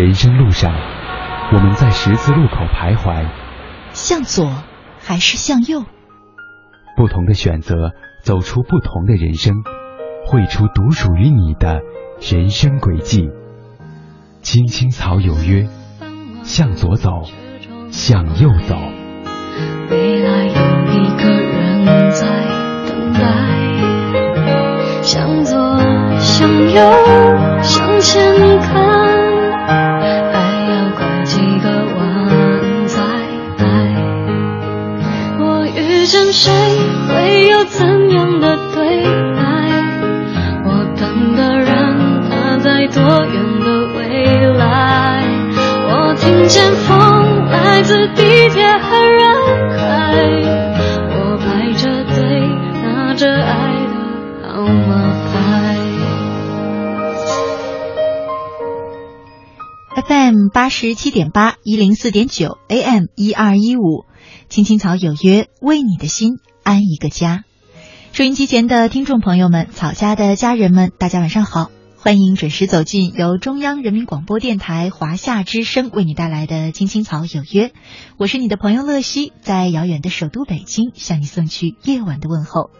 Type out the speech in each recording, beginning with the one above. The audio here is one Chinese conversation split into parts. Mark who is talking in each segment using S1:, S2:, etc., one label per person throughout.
S1: 人生路上，我们在十字路口徘徊，
S2: 向左还是向右？
S1: 不同的选择，走出不同的人生，绘出独属于你的人生轨迹。青青草有约，向左走，向右走。
S3: 未来有一个人在等待，向左，向右，向前看。谁，会有怎样的对白？我等的人，他在多远的未来？我听见风来自地铁和人海，我排着队拿着爱的号码牌。
S2: FM 八十七点八一零四点九 AM 一二一五，青青草有约，为你的心安一个家。收音机前的听众朋友们，草家的家人们，大家晚上好，欢迎准时走进由中央人民广播电台华夏之声为你带来的《青青草有约》，我是你的朋友乐西，在遥远的首都北京向你送去夜晚的问候。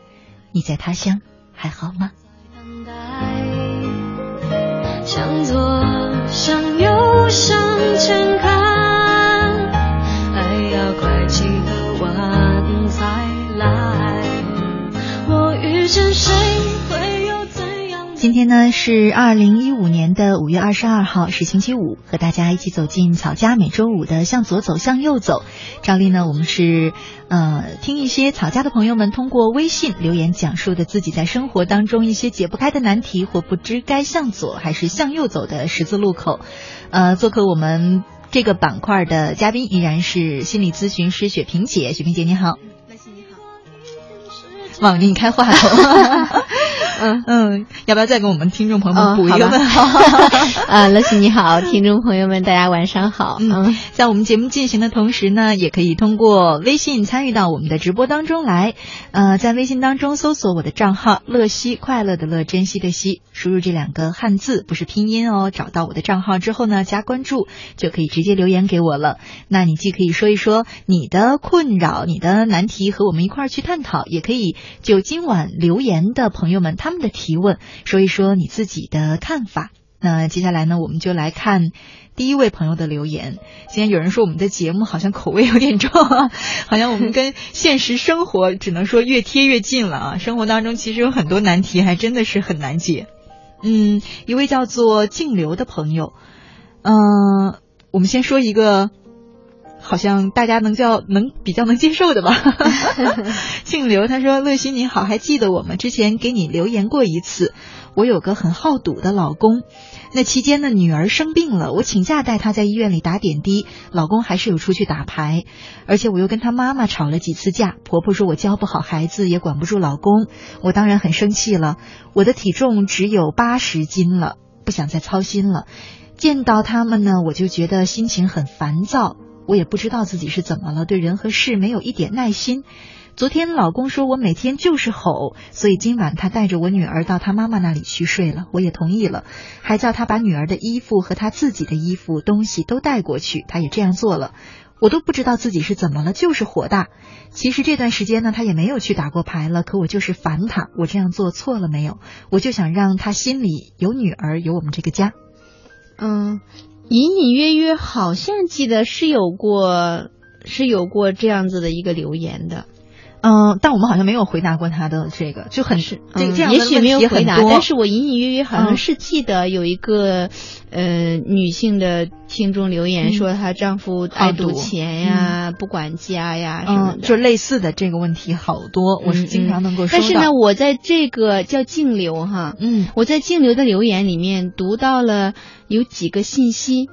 S2: 你在他乡还好吗？
S3: 向左，向右，向前看，还要快几
S2: 今天呢是二零一五年的五月二十二号，是星期五，和大家一起走进草家每周五的向左走，向右走。照例呢，我们是呃听一些草家的朋友们通过微信留言讲述的自己在生活当中一些解不开的难题或不知该向左还是向右走的十字路口。呃，做客我们这个板块的嘉宾依然是心理咨询师雪萍姐，雪萍姐你好。忘了给你开话筒，
S4: 嗯
S2: 嗯，要不要再给我们听众朋友们
S4: 哦
S2: 补一个问号？
S4: 啊，乐西你好，听众朋友们，大家晚上好。
S2: 嗯，在我们节目进行的同时呢，也可以通过微信参与到我们的直播当中来。呃，在微信当中搜索我的账号“乐西”，快乐的乐，珍惜的惜，输入这两个汉字，不是拼音哦。找到我的账号之后呢，加关注就可以直接留言给我了。那你既可以说一说你的困扰、你的难题，和我们一块儿去探讨，也可以就今晚留言的朋友们他他们的提问，说一说你自己的看法。那接下来呢，我们就来看第一位朋友的留言。今天有人说我们的节目好像口味有点重，好像我们跟现实生活只能说越贴越近了啊。生活当中其实有很多难题，还真的是很难解。嗯，一位叫做静流的朋友，嗯、我们先说一个。好像大家能叫能比较能接受的吧。姓刘他说：“乐心你好，还记得我们之前给你留言过一次。我有个很好赌的老公，那期间呢，女儿生病了，我请假带她在医院里打点滴，老公还是有出去打牌，而且我又跟她妈妈吵了几次架，婆婆说我教不好孩子，也管不住老公，我当然很生气了。我的体重只有八十斤了，不想再操心了。见到他们呢，我就觉得心情很烦躁。”我也不知道自己是怎么了，对人和事没有一点耐心。昨天老公说我每天就是吼，所以今晚他带着我女儿到他妈妈那里去睡了，我也同意了，还叫他把女儿的衣服和他自己的衣服东西都带过去，他也这样做了。我都不知道自己是怎么了，就是火大。其实这段时间呢，他也没有去打过牌了，可我就是烦他。我这样做错了没有？我就想让他心里有女儿，有我们这个家。
S4: 嗯，隐隐约约好像记得是有过是有过这样子的一个留言的，
S2: 嗯，但我们好像没有回答过他的这个，就很是这
S4: 嗯
S2: 这样的
S4: 也许没有回答，但是我隐隐约约好像
S2: 嗯
S4: 是记得有一个、呃女性的听众留言
S2: 嗯
S4: 说她丈夫爱
S2: 赌
S4: 赌钱呀、不管家呀什么
S2: 嗯，
S4: 的。
S2: 就类似的这个问题好多，我是经常能够收到。
S4: 但是呢，我在这个叫净流哈，
S2: 嗯
S4: 我在净流的留言里面读到了有几个信息，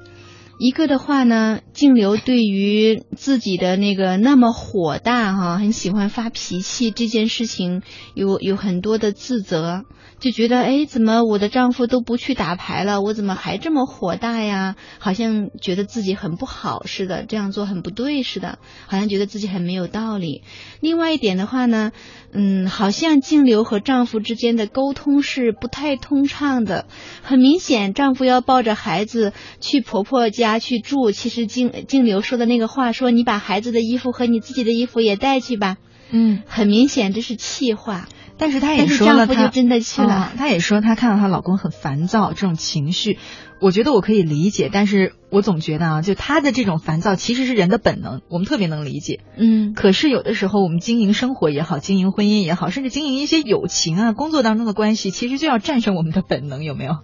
S4: 一个的话呢，静流对于自己的那个那么火大哈，很喜欢发脾气这件事情有有很多的自责，就觉得哎，怎么我的丈夫都不去打牌了，我怎么还这么火大呀？好像觉得自己很不好似的，这样做很不对似的，好像觉得自己很没有道理。另外一点的话呢，嗯，好像静流和丈夫之间的沟通是不太通畅的。很明显，丈夫要抱着孩子去婆婆家去住，其实静静流说的那个话说：“你把孩子的衣服和你自己的衣服也带去吧。”
S2: 嗯，
S4: 很明显这是气话。
S2: 但是她也说了，
S4: 她真的去了。
S2: 她也说她看到她老公很烦躁，这种情绪，我觉得我可以理解。但是我总觉得啊，就她的这种烦躁其实是人的本能，我们特别能理解。
S4: 嗯。
S2: 可是有的时候我们经营生活也好，经营婚姻也好，甚至经营一些友情啊、工作当中的关系，其实就要战胜我们的本能，有没有？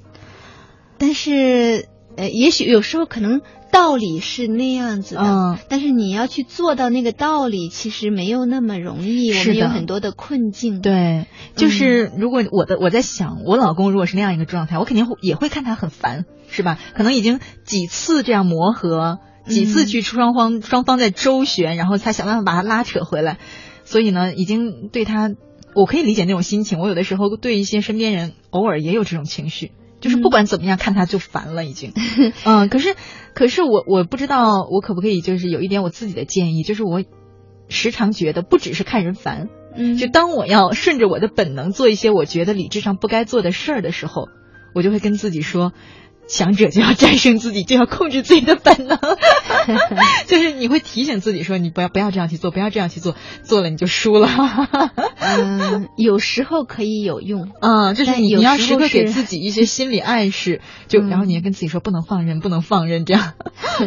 S4: 但是。呃，也许有时候可能道理是那样子的，
S2: 嗯，
S4: 但是你要去做到那个道理，其实没有那么容易，我们有很多的困境。
S2: 对，就是如果我的我在想，我老公如果是那样一个状态，我肯定会也会看他很烦，是吧？可能已经几次这样磨合，几次去双方双方在周旋，然后才想办法把他拉扯回来，所以呢，已经对他，我可以理解那种心情。我有的时候对一些身边人，偶尔也有这种情绪。就是不管怎么样，看他就烦了，已经。嗯，可是，可是我我不知道，我可不可以就是有一点我自己的建议，就是我时常觉得不只是看人烦，
S4: 嗯，
S2: 就当我要顺着我的本能做一些我觉得理智上不该做的事儿的时候，我就会跟自己说。强者就要战胜自己，就要控制自己的本能，就是你会提醒自己说，你不要不要这样去做，不要这样去做，做了你就输了。
S4: 嗯，有时候可以有用，
S2: 嗯，就是你你要时刻给自己一些心理暗示，就然后你要跟自己说不能放任，不能放任，这样。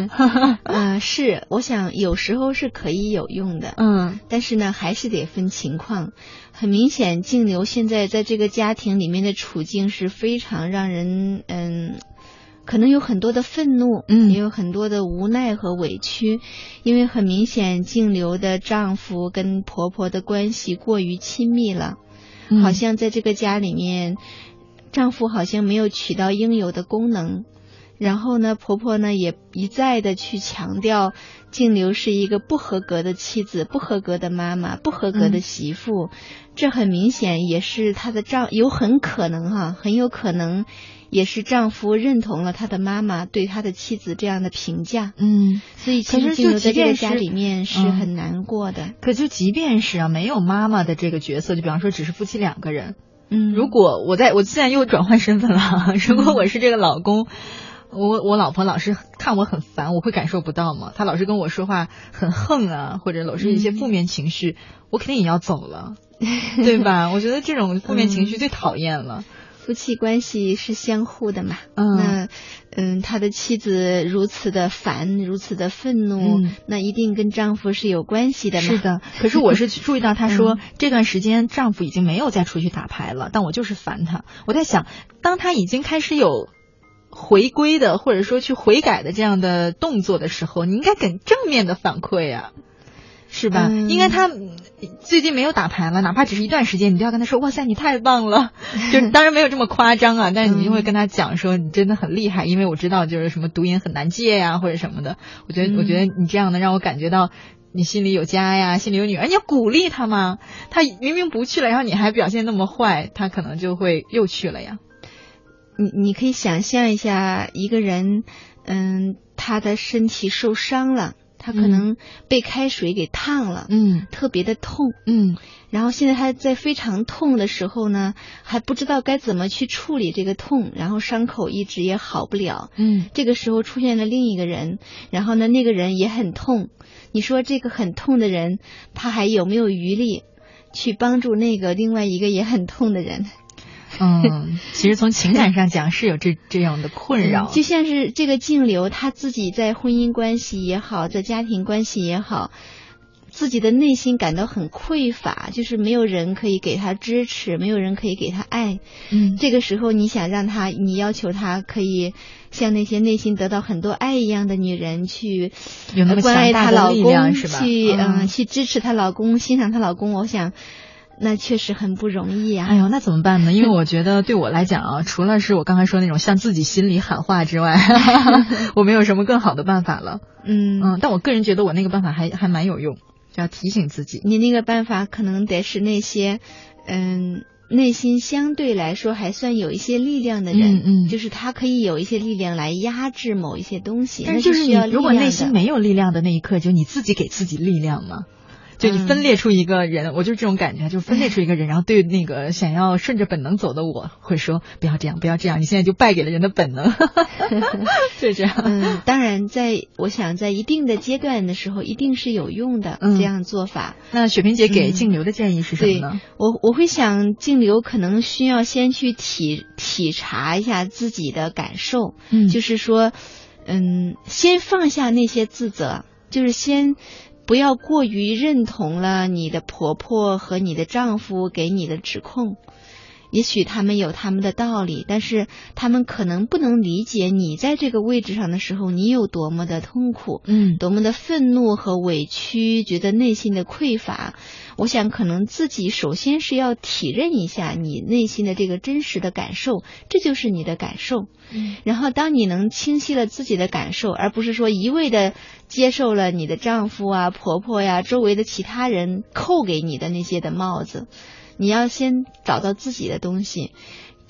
S4: 嗯，是，我想有时候是可以有用的，
S2: 嗯，
S4: 但是呢，还是得分情况。很明显，静流现在在这个家庭里面的处境是非常让人嗯。可能有很多的愤怒，
S2: 嗯，
S4: 也有很多的无奈和委屈，因为很明显，静流的丈夫跟婆婆的关系过于亲密了，好像在这个家里面，丈夫好像没有起到应有的功能，然后呢，婆婆呢也一再的去强调，静流是一个不合格的妻子、不合格的妈妈、不合格的媳妇，这很明显也是她的丈，有很可能哈，很有可能。也是丈夫认同了他的妈妈对他的妻子这样的评价，
S2: 嗯，
S4: 所以其实就在这个家里面是很难过的。
S2: 可就即便是啊，没有妈妈的这个角色，就比方说只是夫妻两个人，
S4: 嗯，
S2: 如果我在我现在又转换身份了，如果我是这个老公，我我老婆老是看我很烦，我会感受不到吗？她老是跟我说话很横啊，或者老是一些负面情绪，我肯定也要走了，对吧？我觉得这种负面情绪最讨厌了。
S4: 夫妻关系是相互的嘛？那，嗯，他的妻子如此的烦，如此的愤怒，那一定跟丈夫是有关系的嘛？
S2: 是的。可是我是注意到，他说这段时间丈夫已经没有再出去打牌了，但我就是烦他。我在想，当他已经开始有回归的，或者说去悔改的这样的动作的时候，你应该给正面的反馈啊。是吧？应该他最近没有打牌了，哪怕只是一段时间，你都要跟他说：“哇塞，你太棒了！” 就是当然没有这么夸张啊，但是你就会跟他讲说：“你真的很厉害。”因为我知道就是什么毒瘾很难戒呀，或者什么的。我觉得，我觉得你这样的让我感觉到你心里有家呀，心里有女儿。你要鼓励他嘛。他明明不去了，然后你还表现那么坏，他可能就会又去了呀。
S4: 你你可以想象一下，一个人，嗯，他的身体受伤了。他可能被开水给烫了，
S2: 嗯，
S4: 特别的痛，
S2: 嗯，
S4: 然后现在他在非常痛的时候呢，还不知道该怎么去处理这个痛，然后伤口一直也好不了，
S2: 嗯，
S4: 这个时候出现了另一个人，然后呢，那个人也很痛，你说这个很痛的人，他还有没有余力去帮助那个另外一个也很痛的人？
S2: 嗯，其实从情感上讲是有这这样的困扰，
S4: 就像是这个静流他自己在婚姻关系也好，在家庭关系也好，自己的内心感到很匮乏，就是没有人可以给他支持，没有人可以给他爱。
S2: 嗯，
S4: 这个时候你想让他，你要求他可以像那些内心得到很多爱一样的女人去关爱她老公，去嗯去支持她老公，欣赏她老公，我想。那确实很不容易啊！
S2: 哎呦，那怎么办呢？因为我觉得对我来讲啊，除了是我刚才说那种向自己心里喊话之外，我没有什么更好的办法了。
S4: 嗯
S2: 嗯，但我个人觉得我那个办法还还蛮有用，就要提醒自己。
S4: 你那个办法可能得是那些，嗯，内心相对来说还算有一些力量的人，
S2: 嗯嗯
S4: 就是他可以有一些力量来压制某一些东西。
S2: 但是就是
S4: 要力
S2: 如果内心没有力量的那一刻，就你自己给自己力量嘛。就你
S4: 嗯
S2: 分裂出一个人，我就是这种感觉，就分裂出一个人，然后对那个想要顺着本能走的我，会说不要这样，不要这样，你现在就败给了人的本能，就这样。
S4: 嗯，当然在，我想在一定的阶段的时候，一定是有用的、
S2: 嗯
S4: 这样做法。
S2: 那雪萍姐给
S4: 嗯
S2: 静流的建议是什么
S4: 对
S2: 呢？
S4: 我我会想，静流可能需要先去体体察一下自己的感受，
S2: 嗯
S4: 就是说，嗯，先放下那些自责，就是先不要过于认同了你的婆婆和你的丈夫给你的指控。也许他们有他们的道理，但是他们可能不能理解你在这个位置上的时候，你有多么的痛苦。
S2: 嗯
S4: 多么的愤怒和委屈，觉得内心的匮乏。我想，可能自己首先是要体认一下你内心的这个真实的感受，这就是你的感受。
S2: 嗯
S4: 然后，当你能清晰了自己的感受，而不是说一味的接受了你的丈夫啊、婆婆呀、周围的其他人扣给你的那些的帽子，你要先找到自己的东西。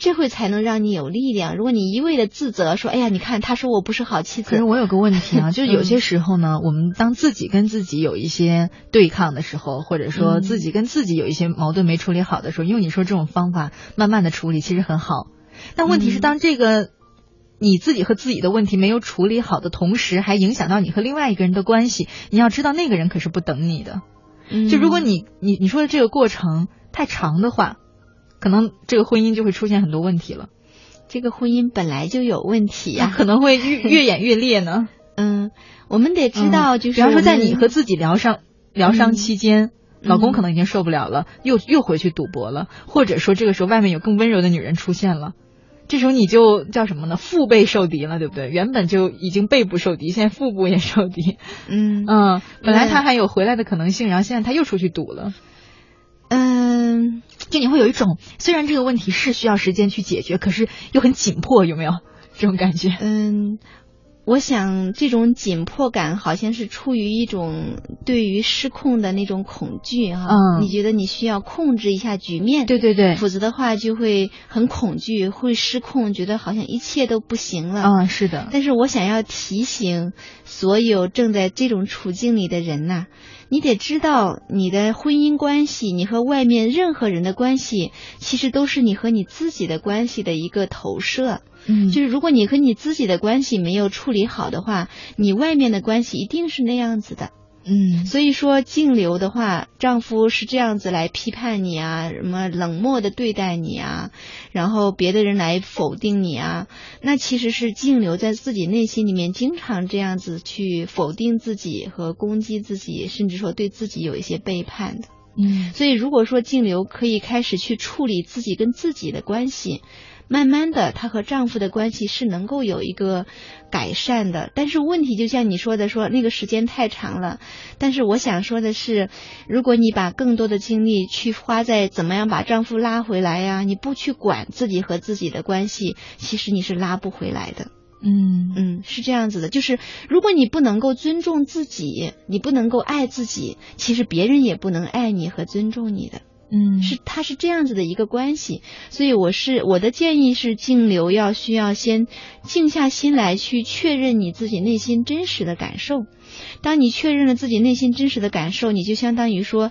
S4: 这会才能让你有力量。如果你一味的自责，说：“哎呀，你看，他说我不是好妻子。”
S2: 可是我有个问题啊，就是有些时候呢，我们当自己跟自己有一些对抗的时候，或者说
S4: 嗯
S2: 自己跟自己有一些矛盾没处理好的时候，用你说这种方法慢慢的处理，其实很好。但问题是，
S4: 嗯
S2: 当这个你自己和自己的问题没有处理好的同时，还影响到你和另外一个人的关系，你要知道那个人可是不等你的。
S4: 嗯
S2: 就如果你你你说的这个过程太长的话，可能这个婚姻就会出现很多问题了，
S4: 这个婚姻本来就有问题呀、
S2: 可能会越 越演越烈呢。
S4: 嗯，我们得知道，就是
S2: 比方说，在你和自己疗伤疗伤
S4: 嗯
S2: 期间，老公
S4: 嗯
S2: 可能已经受不了了，又又回去赌博了，或者说这个时候外面有更温柔的女人出现了。这时候你就叫什么呢？腹背受敌了，对不对？原本就已经背部受敌，现在腹部也受敌。
S4: 嗯
S2: 嗯，本来他还有回来的可能性，然后现在他又出去赌了。
S4: 嗯，
S2: 就你会有一种，虽然这个问题是需要时间去解决，可是又很紧迫，有没有 这种感觉？
S4: 嗯，我想这种紧迫感好像是出于一种对于失控的那种恐惧哈、
S2: 嗯
S4: 你觉得你需要控制一下局面，
S2: 对对对，
S4: 否则的话就会很恐惧，会失控，觉得好像一切都不行了。
S2: 嗯，是的，
S4: 但是我想要提醒所有正在这种处境里的人呐、你得知道你的婚姻关系，你和外面任何人的关系，其实都是你和你自己的关系的一个投射。
S2: 嗯
S4: 就是如果你和你自己的关系没有处理好的话，你外面的关系一定是那样子的。
S2: 嗯
S4: 所以说净流的话，丈夫是这样子来批判你啊，什么冷漠的对待你啊，然后别的人来否定你啊，那其实是净流在自己内心里面经常这样子去否定自己和攻击自己，甚至说对自己有一些背叛的。
S2: 嗯
S4: 所以如果说净流可以开始去处理自己跟自己的关系，慢慢的，她和丈夫的关系是能够有一个改善的。但是问题就像你说的说，那个时间太长了。但是我想说的是，如果你把更多的精力去花在怎么样把丈夫拉回来呀、你不去管自己和自己的关系，其实你是拉不回来的。
S2: 嗯
S4: 嗯，是这样子的，就是如果你不能够尊重自己，你不能够爱自己，其实别人也不能爱你和尊重你的。
S2: 嗯
S4: 是它是这样子的一个关系，所以我是我的建议是静流要需要先静下心来去确认你自己内心真实的感受。当你确认了自己内心真实的感受，你就相当于说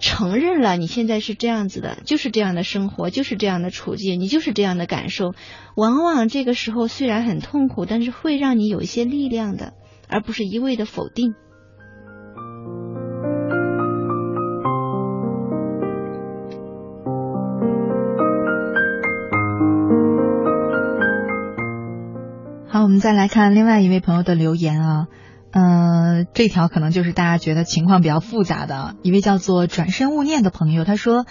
S4: 承认了你现在是这样子的，就是这样的生活，就是这样的处境，你就是这样的感受。往往这个时候虽然很痛苦，但是会让你有一些力量的，而不是一味的否定。
S2: 再来看另外一位朋友的留言啊，呃，这条可能就是大家觉得情况比较复杂的，一位叫做转身勿念的朋友，他说。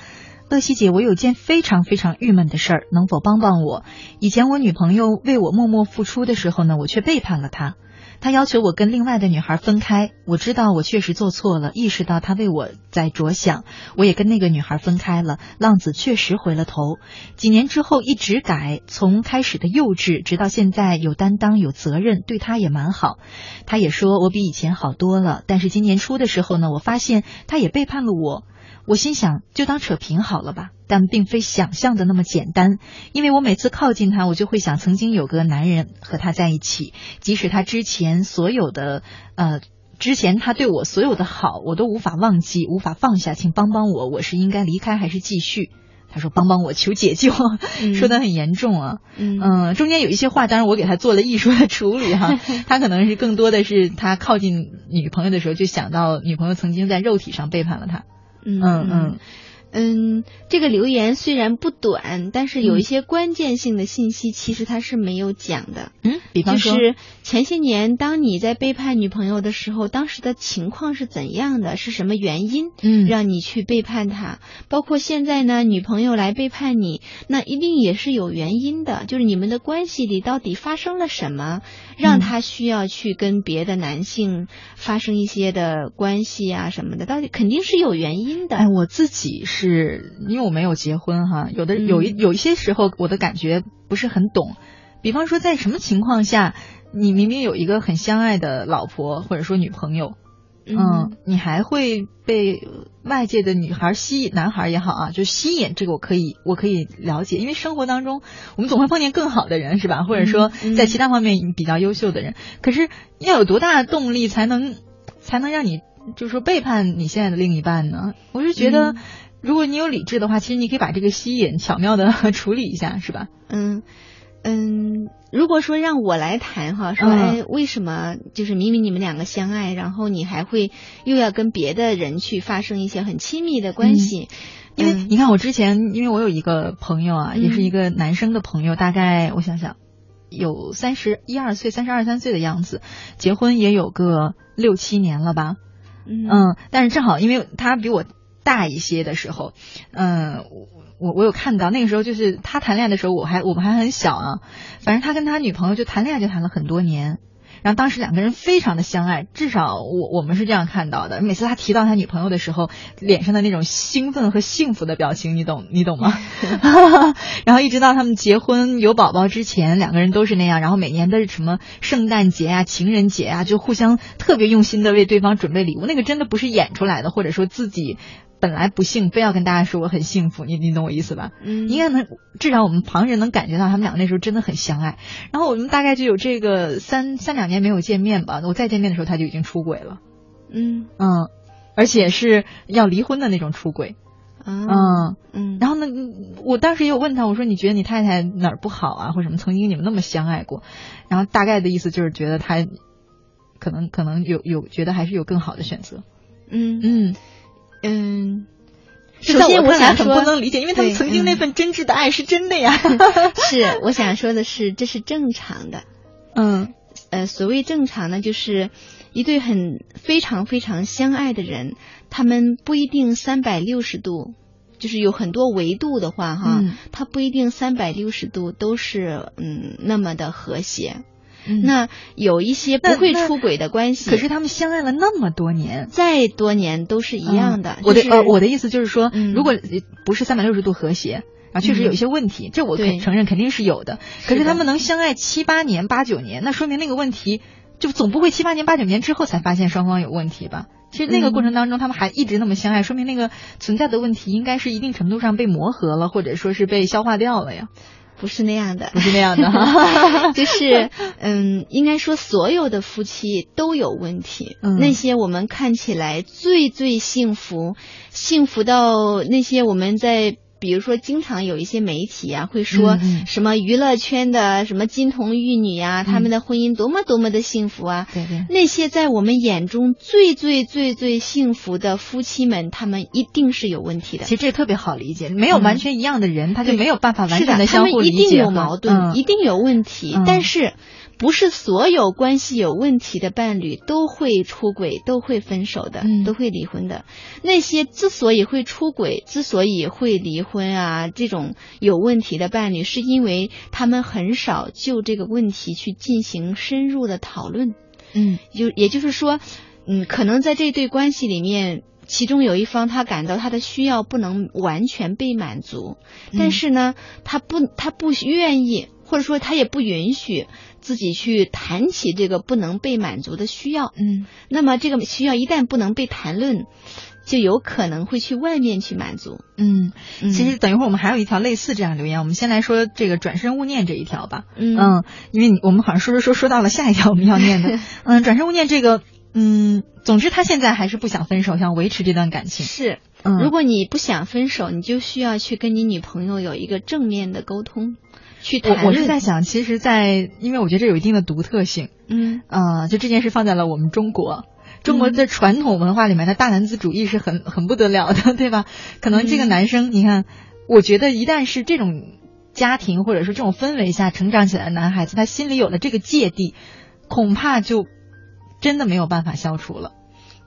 S2: 乐西姐，我有件非常非常郁闷的事儿，能否帮帮我？以前我女朋友为我默默付出的时候呢，我却背叛了她。他要求我跟另外的女孩分开，我知道我确实做错了，意识到他为我在着想，我也跟那个女孩分开了。浪子确实回了头，几年之后一直改，从开始的幼稚，直到现在有担当、有责任，对他也蛮好。他也说我比以前好多了，但是今年初的时候呢，我发现他也背叛了我。我心想，就当扯平好了吧。但并非想象的那么简单，因为我每次靠近他，我就会想，曾经有个男人和他在一起，即使他之前所有的呃，之前他对我所有的好，我都无法忘记，无法放下，请帮帮我，我是应该离开还是继续？他说：“帮帮我，求解救。”说的很严重啊，嗯，中间有一些话，当然我给他做了艺术的处理哈。他可能是更多的是他靠近女朋友的时候，就想到女朋友曾经在肉体上背叛了他。
S4: 嗯嗯。嗯，这个留言虽然不短，但是有一些关键性的信息，其实他是没有讲的。
S2: 嗯，比方
S4: 说，就是前些年当你在背叛女朋友的时候，当时的情况是怎样的？是什么原因？
S2: 嗯，
S4: 让你去背叛他？包括现在呢，女朋友来背叛你，那一定也是有原因的。就是你们的关系里到底发生了什么，让他需要去跟别的男性发生一些的关系啊什么的？到底肯定是有原因的。
S2: 哎，我自己是。是因为我没有结婚哈，有的有一有一些时候我的感觉不是很懂，比方说在什么情况下，你明明有一个很相爱的老婆或者说女朋友，嗯，你还会被外界的女孩吸引，男孩也好啊，就吸引这个我可以我可以了解，因为生活当中我们总会碰见更好的人是吧？或者说在其他方面比较优秀的人，可是要有多大的动力才能才能让你就是说背叛你现在的另一半呢？我是觉得。如果你有理智的话，其实你可以把这个吸引巧妙的 处理一下，是吧？
S4: 嗯嗯，如果说让我来谈哈，说哎，为什么就是明明你们两个相爱，然后你还会又要跟别的人去发生一些很亲密的关系？
S2: 因为你看，我之前因为我有一个朋友啊，也是一个男生的朋友，大概我想想有三十一二岁，三十二三岁的样子，结婚也有个六七年了吧？嗯，但是正好因为他比我。大一些的时候，嗯，我我有看到那个时候，就是他谈恋爱的时候，我还我们还很小啊。反正他跟他女朋友就谈恋爱就谈了很多年，然后当时两个人非常的相爱，至少我我们是这样看到的。每次他提到他女朋友的时候，脸上的那种兴奋和幸福的表情，你懂你懂吗？然后一直到他们结婚有宝宝之前，两个人都是那样。然后每年的什么圣诞节啊、情人节啊，就互相特别用心的为对方准备礼物。那个真的不是演出来的，或者说自己。本来不幸，非要跟大家说我很幸福，你你懂我意思吧？
S4: 嗯，
S2: 应该能，至少我们旁人能感觉到他们两个那时候真的很相爱。然后我们大概就有这个三三两年没有见面吧，我再见面的时候他就已经出轨了。
S4: 嗯
S2: 嗯，而且是要离婚的那种出轨。
S4: 嗯
S2: 嗯，然后呢，我当时也有问他，我说你觉得你太太哪儿不好啊，或者什么？曾经你们那么相爱过，然后大概的意思就是觉得他可能可能有有觉得还是有更好的选择。
S4: 嗯
S2: 嗯。
S4: 嗯，
S2: 首
S4: 先我想说
S2: 不能理解，因为他们曾经那份真挚的爱是真的呀。
S4: 是，我想说的是，这是正常的。
S2: 嗯，
S4: 呃，所谓正常呢，就是一对很非常非常相爱的人，他们不一定三百六十度，就是有很多维度的话，哈，他不一定三百六十度都是嗯那么的和谐。那有一些不会出轨的关系，
S2: 可是他们相爱了那么多年，
S4: 再多年都是一样的。
S2: 我的呃，我的意思就是说，如果不是三百六十度和谐啊，确实有一些问题，这我肯承认肯定是有的。可是他们能相爱七八年、八九年，那说明那个问题就总不会七八年、八九年之后才发现双方有问题吧？其实那个过程当中，他们还一直那么相爱，说明那个存在的问题应该是一定程度上被磨合了，或者说是被消化掉了呀。
S4: 不是那样的，
S2: 不是那样的哈，
S4: 就是嗯，应该说所有的夫妻都有问题。那些我们看起来最最幸福，幸福到那些我们在。比如说，经常有一些媒体啊，会说什么娱乐圈的什么金童玉女啊，他们的婚姻多么多么的幸福啊。
S2: 对对。
S4: 那些在我们眼中最最最最幸福的夫妻们，他们一定是有问题的。
S2: 其实这特别好理解，没有完全一样的人，他就没有办法完全
S4: 的
S2: 相互理
S4: 解。他们一定有矛盾，一定有问题，但是。不是所有关系有问题的伴侣都会出轨，都会分手的，都会离婚的。那些之所以会出轨，之所以会离婚啊，这种有问题的伴侣，是因为他们很少就这个问题去进行深入的讨论。
S2: 嗯，
S4: 就也就是说，嗯，可能在这对关系里面，其中有一方他感到他的需要不能完全被满足，但是呢，他不，他不愿意，或者说他也不允许。自己去谈起这个不能被满足的需要，
S2: 嗯，
S4: 那么这个需要一旦不能被谈论，就有可能会去外面去满足。
S2: 嗯，
S4: 嗯
S2: 其实等一会儿我们还有一条类似这样留言，我们先来说这个转身勿念这一条吧。
S4: 嗯
S2: 嗯，因为你我们好像说说说说到了下一条我们要念的，嗯，转身勿念这个，嗯，总之他现在还是不想分手，想维持这段感情。
S4: 是，
S2: 嗯，
S4: 如果你不想分手，你就需要去跟你女朋友有一个正面的沟通，去谈
S2: 我我是在想，其实在，因为我觉得这有一定的独特性，
S4: 嗯
S2: 呃，就这件事放在了我们中国。中国的传统文化里面的大男子主义是很很不得了的，对吧？可能这个
S4: 嗯
S2: 男生，你看，我觉得一旦是这种家庭或者说这种氛围下成长起来的男孩子，他心里有了这个芥蒂，恐怕就真的没有办法消除了。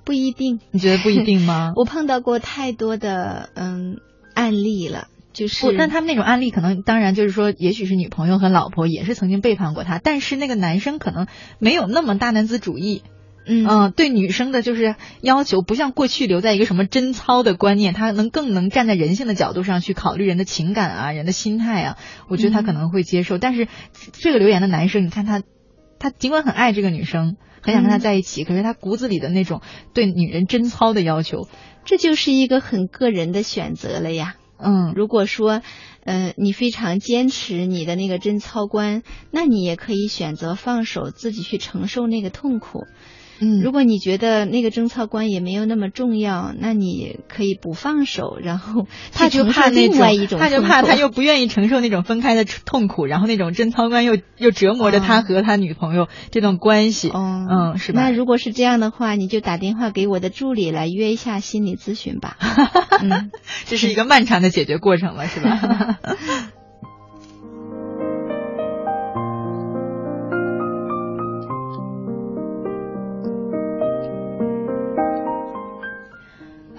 S4: 不一定。
S2: 你觉得不一定吗？
S4: 我碰到过太多的嗯案例了，就是
S2: 不，但他们那种案例可能，当然就是说，也许是女朋友和老婆也是曾经背叛过他，但是那个男生可能没有那么大男子主义，
S4: 嗯
S2: 嗯、对女生的就是要求不像过去留在一个什么贞操的观念，他能更能站在人性的角度上去考虑人的情感啊、人的心态啊，我觉得他
S4: 嗯
S2: 可能会接受。但是这个留言的男生，你看他，他尽管很爱这个女生，很想跟她
S4: 嗯
S2: 在一起，可是他骨子里的那种对女人贞操的要求，
S4: 这就是一个很个人的选择了呀。
S2: 嗯，
S4: 如果说，呃，你非常坚持你的那个贞操观，那你也可以选择放手，自己去承受那个痛苦。
S2: 嗯，
S4: 如果你觉得那个贞操观也没有那么重要，那你可以不放手，然后
S2: 他就怕那
S4: 另外一种
S2: 他就怕他又不愿意承受那种分开的痛苦，然后那种贞操观又又折磨着他和他女朋友这段关系。
S4: 哦，
S2: 嗯，是吧？
S4: 那如果是这样的话，你就打电话给我的助理来约一下心理咨询吧。嗯，
S2: 这是一个漫长的解决过程了，是吧？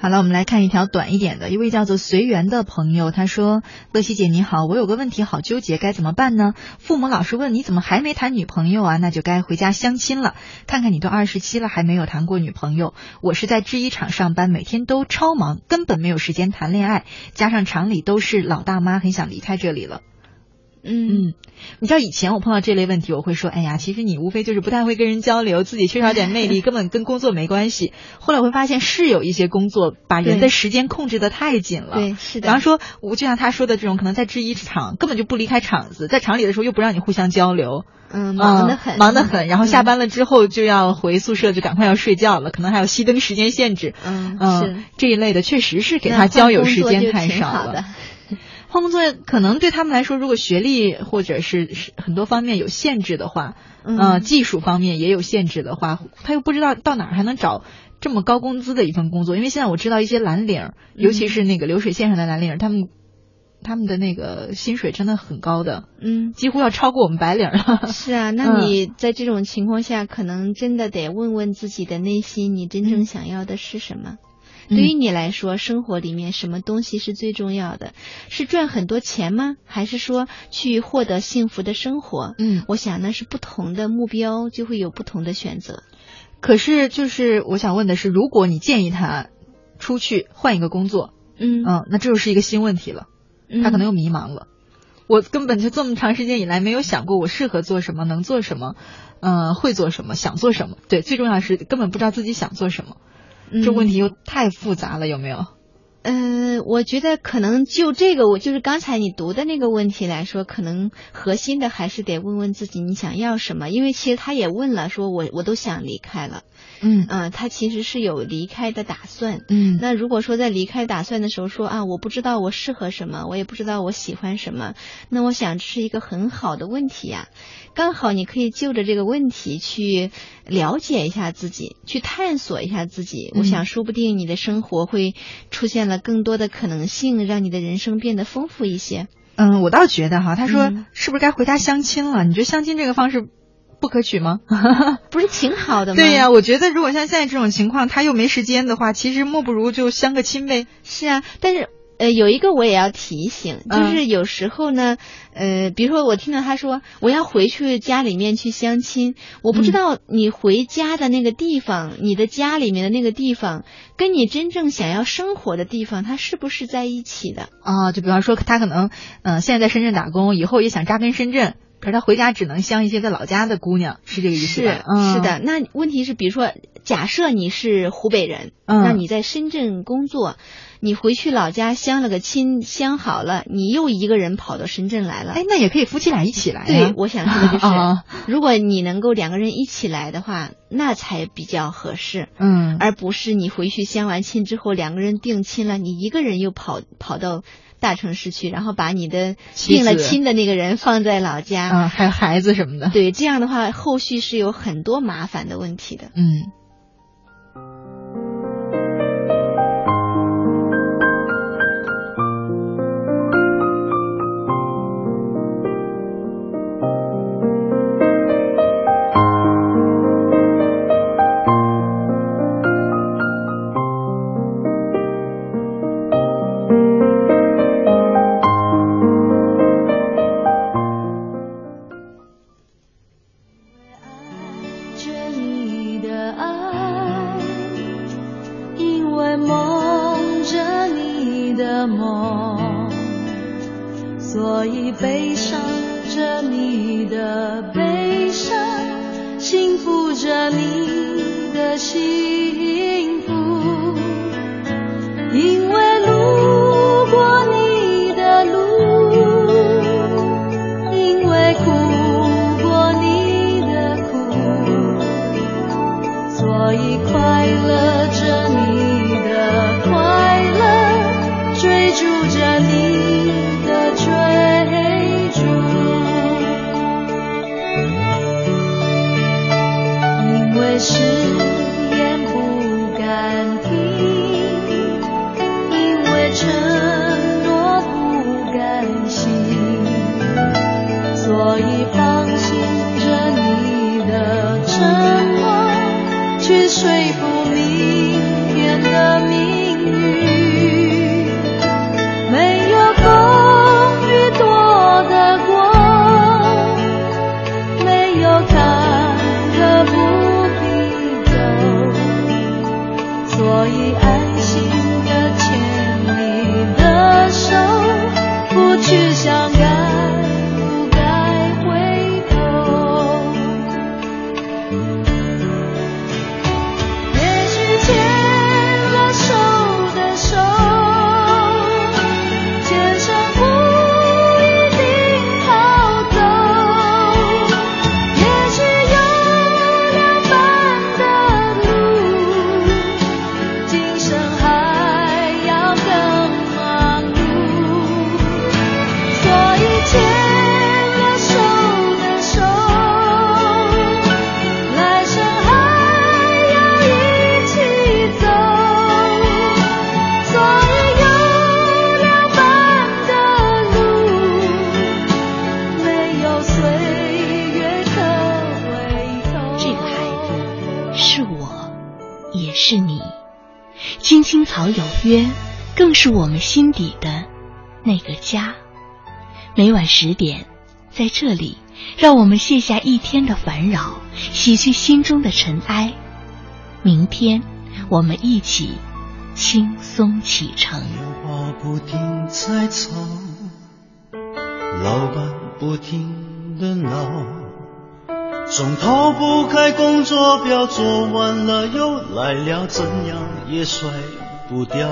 S2: 好了，我们来看一条短一点的，一位叫做随缘的朋友，他说：“乐西姐你好，我有个问题好纠结，该怎么办呢？父母老是问你怎么还没谈女朋友啊，那就该回家相亲了。看看你都二十七了，还没有谈过女朋友。我是在制衣厂上班，每天都超忙，根本没有时间谈恋爱，加上厂里都是老大妈，很想离开这里了。”
S4: 嗯
S2: 嗯，你知道以前我碰到这类问题，我会说，哎呀，其实你无非就是不太会跟人交流，自己缺少点魅力，根本跟工作没关系。后来我会发现，是有一些工作把人的时间控制的太紧了。
S4: 对，是的。
S2: 比方说，我就像他说的这种，可能在制衣厂根本就不离开厂子，在厂里的时候又不让你互相交流，
S4: 嗯，忙得很，
S2: 嗯忙得很。然后下
S4: 嗯
S2: 班了之后就要回宿舍，就赶快要睡觉了，可能还有熄灯时间限制。
S4: 嗯，
S2: 嗯
S4: 是，
S2: 这一类的确实是给他交友时间太少了。换工作可能对他们来说，如果学历或者是是很多方面有限制的话，
S4: 嗯
S2: 呃，技术方面也有限制的话，他又不知道到哪儿还能找这么高工资的一份工作。因为现在我知道一些蓝领儿，尤其是那个流水线上的蓝领儿，他们他们的那个薪水真的很高的，
S4: 嗯，
S2: 几乎要超过我们白领儿了。
S4: 是啊，那
S2: 嗯
S4: 你在这种情况下，可能真的得问问自己的内心，你真
S2: 嗯
S4: 正想要的是什么？对于你来说，生活里面什么东西是最重要的？是赚很多钱吗？还是说去获得幸福的生活？
S2: 嗯，
S4: 我想那是不同的目标，就会有不同的选择。
S2: 可是就是我想问的是，如果你建议他出去换一个工作，
S4: 嗯
S2: 嗯，那这又是一个新问题了。他可能又迷茫了。我根本就这么长时间以来没有想过我适合做什么，能做什么，呃，会做什么，想做什么。对，最重要的是根本不知道自己想做什么。这问题又太复杂了，有没有？
S4: 嗯、呃，我觉得可能就这个，我就是刚才你读的那个问题来说，可能核心的还是得问问自己你想要什么，因为其实他也问了，说我我都想离开了。
S2: 嗯
S4: 啊、呃，他其实是有离开的打算。
S2: 嗯，
S4: 那如果说在离开打算的时候说啊，我不知道我适合什么，我也不知道我喜欢什么，那我想这是一个很好的问题呀、刚好你可以就着这个问题去了解一下自己，去探索一下自己。
S2: 嗯
S4: 我想说不定你的生活会出现了更多的可能性，让你的人生变得丰富一些。
S2: 嗯，我倒觉得哈，他说
S4: 嗯
S2: 是不是该回家相亲了？你觉得相亲这个方式不可取吗？
S4: 不是挺好的吗？
S2: 对呀、我觉得如果像现在这种情况，他又没时间的话，其实莫不如就相个亲呗。
S4: 是啊，但是呃，有一个我也要提醒，就
S2: 嗯
S4: 是有时候呢，呃，比如说我听到他说我要回去家里面去相亲，我不知
S2: 嗯
S4: 道你回家的那个地方，你的家里面的那个地方，跟你真正想要生活的地方，它是不是在一起的？
S2: 啊，就比方说他可能嗯、呃现在在深圳打工，以后也想扎根深圳，可是他回家只能相一些在老家的姑娘，是这个意思
S4: 是
S2: 吧？嗯，
S4: 是的，那问题是，比如说假设你是湖北人，
S3: 嗯
S4: 那你在深圳工作，你回去老家相了个亲，相好了，你又一个人跑到深圳来了。
S3: 哎，那也可以夫妻俩一起来呀。
S4: 对，我想说的就是，
S3: 啊
S4: 如果你能够两个人一起来的话，那才比较合适，
S3: 嗯，
S4: 而不是你回去相完亲之后，两个人定亲了，你一个人又跑跑到大城市去，然后把你的
S3: 妻
S4: 定了亲的那个人放在老家，
S3: 啊，还有孩子什么的。
S4: 对，这样的话后续是有很多麻烦的问题的。
S3: 嗯。
S5: 青青草有约，更是我们心底的那个家。每晚十点，在这里，让我们卸下一天的烦扰，洗去心中的尘埃。明天，我们一起轻松启程。
S6: 电话不停在吵，老板不停的闹，总逃不开工作表，做完了又来了，怎样也甩不掉。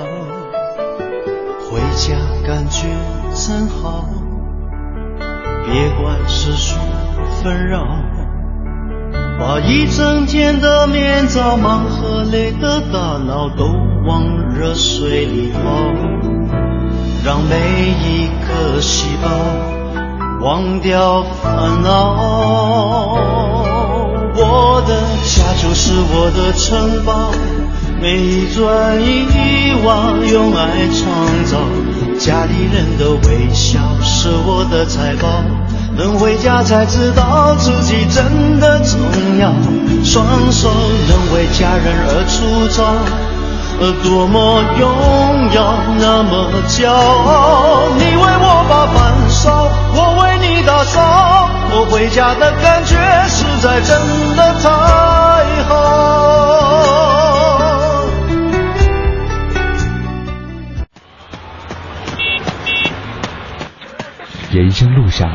S6: 回家感觉真好，别管世俗纷扰。把一整天的面罩、忙和累的大脑都往热水里泡，让每一颗细胞忘掉烦恼。我的家就是我的城堡，每一砖一瓦用爱创造，家里人的微笑是我的财宝。能回家才知道自己真的重要，双手能为家人而出招，而，多么荣耀，那么骄傲。你为我把饭烧，我为你打扫，我回家的感觉实在真的太好。
S1: 生路上，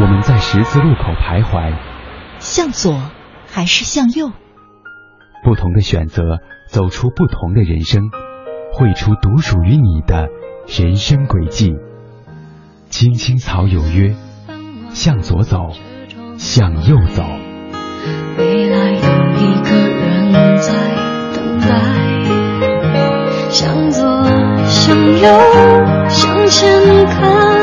S1: 我们在十字路口徘徊，
S3: 向左还是向右？
S1: 不同的选择，走出不同的人生，绘出独属于你的人生轨迹。青青草有约，向左走，向右走。
S3: 未来有一个人在等待，向左，向右，向前看。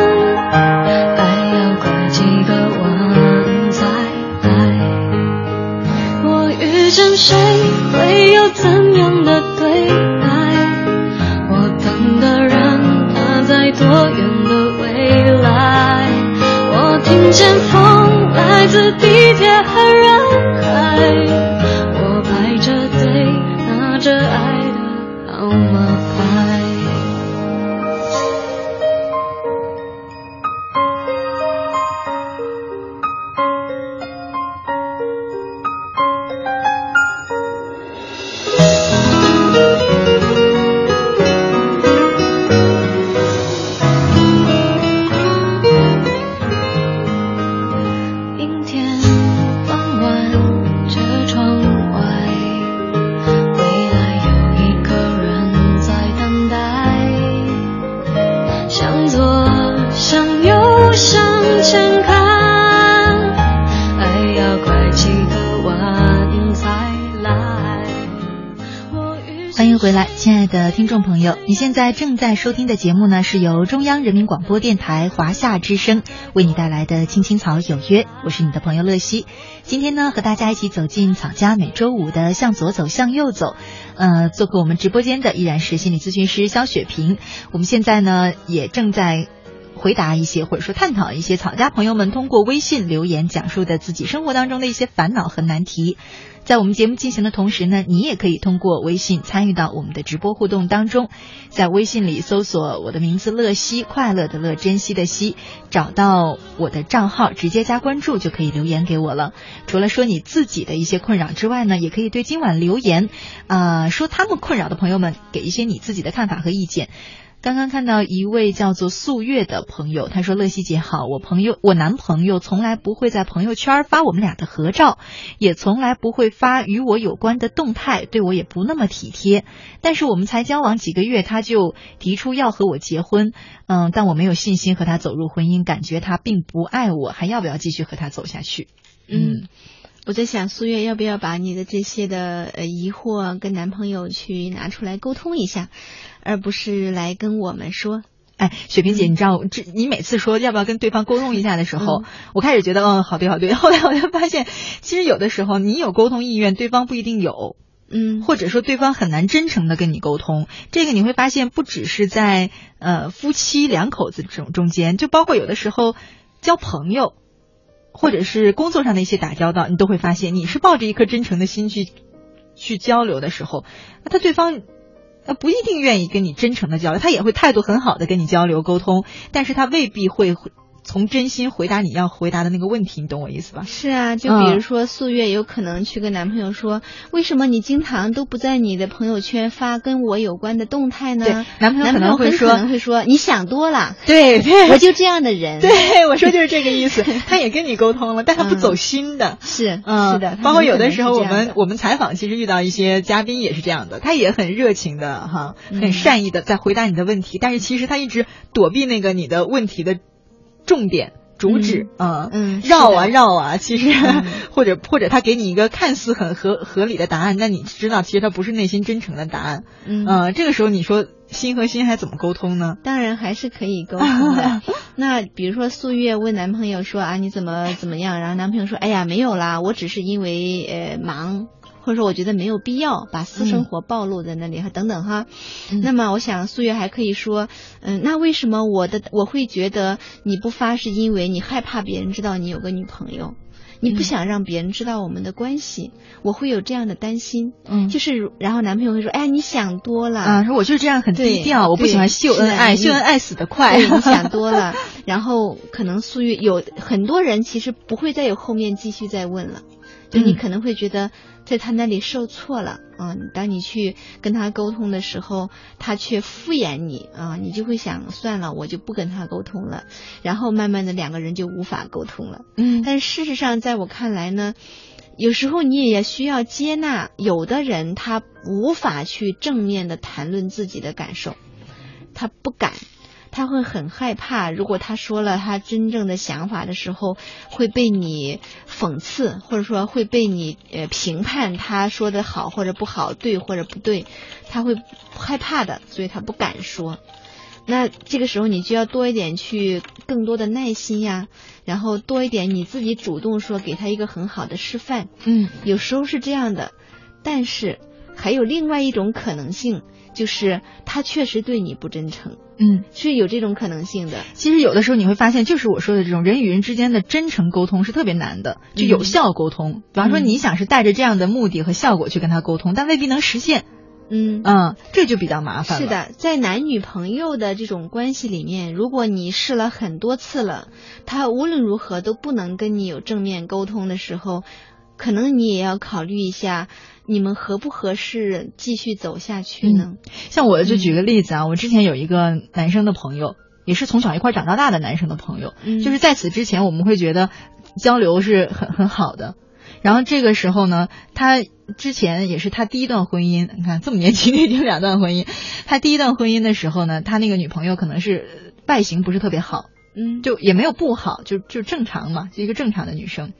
S3: 听见风来自地铁和人海，
S2: 欢迎回来，亲爱的听众朋友，你现在正在收听的节目呢，是由中央人民广播电台华夏之声为你带来的《青青草有约》，我是你的朋友乐西。今天呢，和大家一起走进草家每周五的向左走，向右走。呃，做客我们直播间的依然是心理咨询师肖雪萍。我们现在呢，也正在。回答一些或者说探讨一些草家朋友们通过微信留言讲述的自己生活当中的一些烦恼和难题。在我们节目进行的同时呢，你也可以通过微信参与到我们的直播互动当中，在微信里搜索我的名字乐西，快乐的乐，珍惜的惜，找到我的账号，直接加关注就可以留言给我了。除了说你自己的一些困扰之外呢，也可以对今晚留言，啊、说他们困扰的朋友们给一些你自己的看法和意见。刚刚看到一位叫做素月的朋友，他说：“乐西姐好，我朋友我男朋友从来不会在朋友圈发我们俩的合照，也从来不会发与我有关的动态，对我也不那么体贴。但是我们才交往几个月，他就提出要和我结婚，嗯，但我没有信心和他走入婚姻，感觉他并不爱我，还要不要继续和他走下去？
S4: 嗯，我在想，苏月要不要把你的这些的呃疑惑跟男朋友去拿出来沟通一下，而不是来跟我们说。
S2: 哎，雪萍姐，你知道，这你每次说要不要跟对方沟通一下的时候，我开始觉得，嗯，好对好对。后来我就发现，其实有的时候你有沟通意愿，对方不一定有，
S4: 嗯
S2: 或者说对方很难真诚的跟你沟通。这个你会发现，不只是在呃夫妻两口子这种中间，就包括有的时候交朋友，或者是工作上的一些打交道，你都会发现，你是抱着一颗真诚的心去去交流的时候，那他对方。他，不一定愿意跟你真诚的交流，他也会态度很好的跟你交流沟通，但是他未必会从真心回答你要回答的那个问题，你懂我意思吧？
S4: 是啊，就比如说素月有可能去跟男朋友说，为什么你经常都不在你的朋友圈发跟我有关的动态呢？
S2: 对男朋友可能会说
S4: 可能会说你想多了，
S2: 对对
S4: 我就这样的人。
S2: 对，我说就是这个意思。他也跟你沟通了，但他不走心的。
S4: 是
S2: 嗯，
S4: 是的，
S2: 包括有的时候我们我们采访其实遇到一些嘉宾也是这样的，他也很热情的哈，
S4: 嗯
S2: 很善意的在回答你的问题，但是其实他一直躲避那个你的问题的重点。主旨，啊
S4: 嗯
S2: 绕啊绕啊，其实、
S4: 嗯
S2: 或者或者他给你一个看似很合合理的答案，但你知道其实他不是内心真诚的答案，
S4: 嗯
S2: 呃，这个时候你说心和心还怎么沟通呢？
S4: 当然还是可以沟通的。那比如说素月问男朋友说啊你怎么怎么样，然后男朋友说哎呀没有啦，我只是因为呃忙。或者说，我觉得没有必要把私生活暴露在那里，哈、等等哈。
S2: 嗯
S4: 那么，我想素月还可以说，嗯，那为什么我的我会觉得你不发，是因为你害怕别人知道你有个女朋友，你不
S2: 嗯
S4: 想让别人知道我们的关系，我会有这样的担心。
S2: 嗯
S4: 就是，然后男朋友会说，哎呀，你想多了
S2: 啊，说我就是这样很低调，我不喜欢秀恩爱，秀恩爱死得快。
S4: 对，你想 多了。然后可能素月有很多人其实不会再有后面继续再问了，就你
S2: 嗯
S4: 可能会觉得在他那里受挫了啊。当你去跟他沟通的时候，他却敷衍你啊，你就会想算了，我就不跟他沟通了。然后慢慢的两个人就无法沟通了。
S2: 嗯
S4: 但事实上，在我看来呢。有时候你也需要接纳，有的人他无法去正面的谈论自己的感受，他不敢。他会很害怕，如果他说了他真正的想法的时候，会被你讽刺，或者说会被你呃评判他说的好或者不好，对或者不对，他会害怕的，所以他不敢说。那这个时候你就要多一点去更多的耐心呀，然后多一点你自己主动说，给他一个很好的示范。
S2: 嗯，
S4: 有时候是这样的，但是还有另外一种可能性。就是他确实对你不真诚，
S2: 嗯，
S4: 是有这种可能性的。
S2: 其实有的时候你会发现，就是我说的这种人与人之间的真诚沟通是特别难的，就有效沟通。比方说，你想是带着这样的目的和效果去跟他沟通，但未必能实现。
S4: 嗯
S2: 嗯，这就比较麻烦
S4: 了。是的，在男女朋友的这种关系里面，如果你试了很多次了，他无论如何都不能跟你有正面沟通的时候，可能你也要考虑一下。你们合不合适继续走下去呢？
S2: 像我就举个例子啊，我之前有一个男生的朋友，也是从小一块长到大的男生的朋友，就是在此之前我们会觉得交流是很很好的。然后这个时候呢，他之前也是他第一段婚姻，你看这么年轻已经两段婚姻，他第一段婚姻的时候呢，他那个女朋友可能是外形不是特别好，
S4: 嗯，
S2: 就也没有不好，就就正常嘛，就一个正常的女生。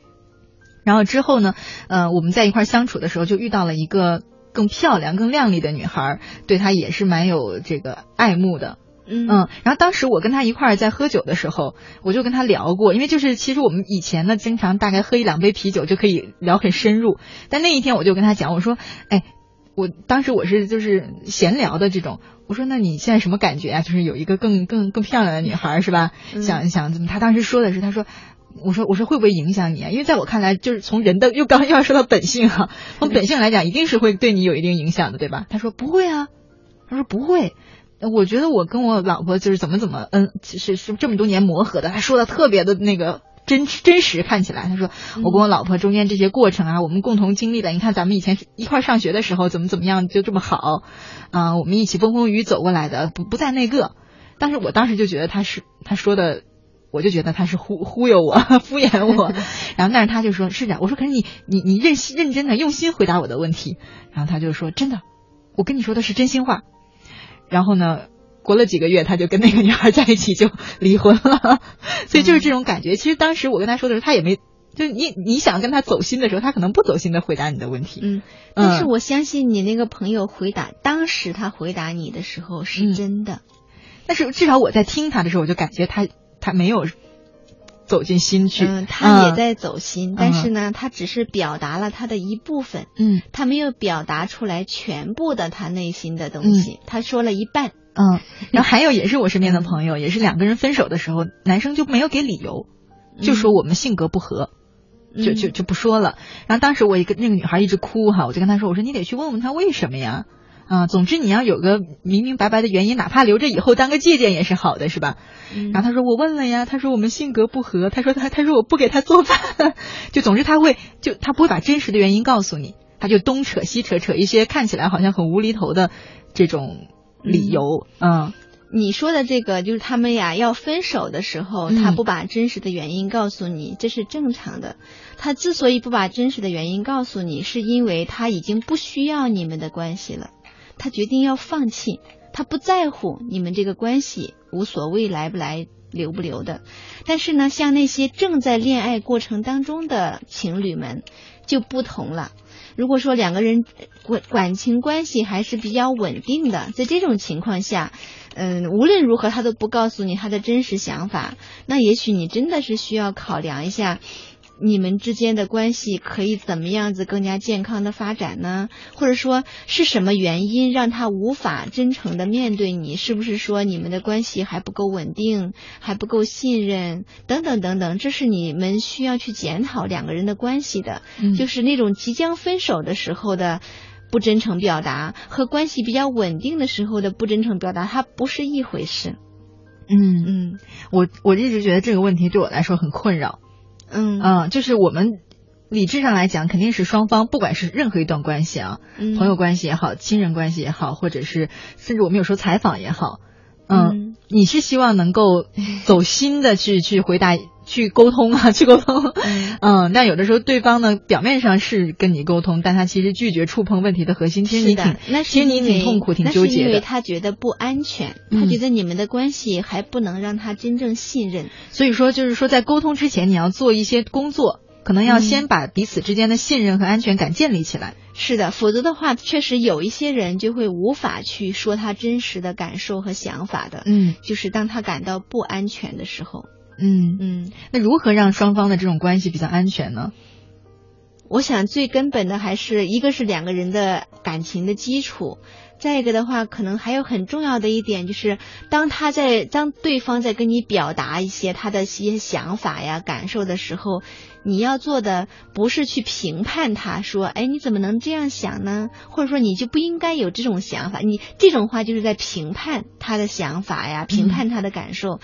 S2: 然后之后呢，呃，我们在一块相处的时候，就遇到了一个更漂亮、更靓丽的女孩，对她也是蛮有这个爱慕的。
S4: 嗯
S2: 然后当时我跟他一块在喝酒的时候，我就跟他聊过，因为就是其实我们以前呢，经常大概喝一两杯啤酒就可以聊很深入。但那一天我就跟他讲，我说，哎，我当时我是就是闲聊的这种，我说那你现在什么感觉啊？就是有一个更更更漂亮的女孩是吧？想想怎么？他当时说的是，他说。我说我说会不会影响你啊？因为在我看来，就是从人的又刚又要说到本性哈，从本性来讲，一定是会对你有一定影响的，对吧？他说不会啊，他说不会，我觉得我跟我老婆就是怎么怎么嗯，是是这么多年磨合的，他说的特别的那个真真实，看起来他说我跟我老婆中间这些过程啊，我们共同经历的，你看咱们以前一块上学的时候怎么怎么样就这么好啊，我们一起风风雨雨走过来的，不不在那个，但是我当时就觉得他是他说的。我就觉得他是忽忽悠我、敷衍我，然后但是他就说是这样，我说可是你你你认认真的用心回答我的问题，然后他就说真的，我跟你说的是真心话。然后呢，过了几个月，他就跟那个女孩在一起就离婚了，所以就是这种感觉。其实当时我跟他说的时候，他也没就你你想跟他走心的时候，他可能不走心的回答你的问题。
S4: 嗯，但是我相信你那个朋友回答当时他回答你的时候是真的，
S2: 但是至少我在听他的时候，我就感觉他。他没有走进心去，
S4: 嗯，他也在走心，但是呢，他只是表达了他的一部分，
S2: 嗯，
S4: 他没有表达出来全部的他内心的东西，他说了一半，
S2: 嗯，然后还有也是我身边的朋友，也是两个人分手的时候，男生就没有给理由，就说我们性格不合，就就就不说了。然后当时我一个那个女孩一直哭哈，我就跟她说，我说你得去问问她为什么呀。啊，总之你要有个明明白白的原因，哪怕留着以后当个借鉴也是好的，是吧？然后他说我问了呀，他说我们性格不合，他说他他说我不给他做饭，就总之他会就他不会把真实的原因告诉你，他就东扯西扯扯一些看起来好像很无厘头的这种理由。嗯，
S4: 你说的这个就是他们俩要分手的时候，他不把真实的原因告诉你，这是正常的。他之所以不把真实的原因告诉你，是因为他已经不需要你们的关系了。他决定要放弃，他不在乎你们这个关系，无所谓来不来、留不留的。但是呢，像那些正在恋爱过程当中的情侣们就不同了。如果说两个人感感情关系还是比较稳定的，在这种情况下，嗯，无论如何他都不告诉你他的真实想法，那也许你真的是需要考量一下。你们之间的关系可以怎么样子更加健康的发展呢？或者说是什么原因让他无法真诚的面对你？是不是说你们的关系还不够稳定，还不够信任？等等等等，这是你们需要去检讨两个人的关系的。就是那种即将分手的时候的不真诚表达，和关系比较稳定的时候的不真诚表达，它不是一回事。
S2: 嗯嗯，我我一直觉得这个问题对我来说很困扰。
S4: 嗯。
S2: 嗯，就是我们理智上来讲，肯定是双方，不管是任何一段关系啊，朋友关系也好，亲人关系也好，或者是甚至我们有时候采访也好，嗯，你是希望能够走心的去 去回答。去沟通啊，去沟通，嗯，但有的时候对方呢，表面上是跟你沟通，但他其实拒绝触碰问题的核心。其实你挺，
S4: 那
S2: 其实你挺痛苦、挺纠结
S4: 的。因为他觉得不安全，他觉得你们的关系还不能让他真正信任。
S2: 所以说，就是说在沟通之前，你要做一些工作，可能要先把彼此之间的信任和安全感建立起来。
S4: 是的，否则的话，确实有一些人就会无法去说他真实的感受和想法的。
S2: 嗯，
S4: 就是当他感到不安全的时候。
S2: 嗯
S4: 嗯，
S2: 那如何让双方的这种关系比较安全呢？
S4: 我想最根本的还是一个是两个人的感情的基础，再一个的话，可能还有很重要的一点就是，当他在当对方在跟你表达一些他的一些想法呀、感受的时候，你要做的不是去评判他，说，哎，你怎么能这样想呢？或者说你就不应该有这种想法，你这种话就是在评判他的想法呀，评判他的感受。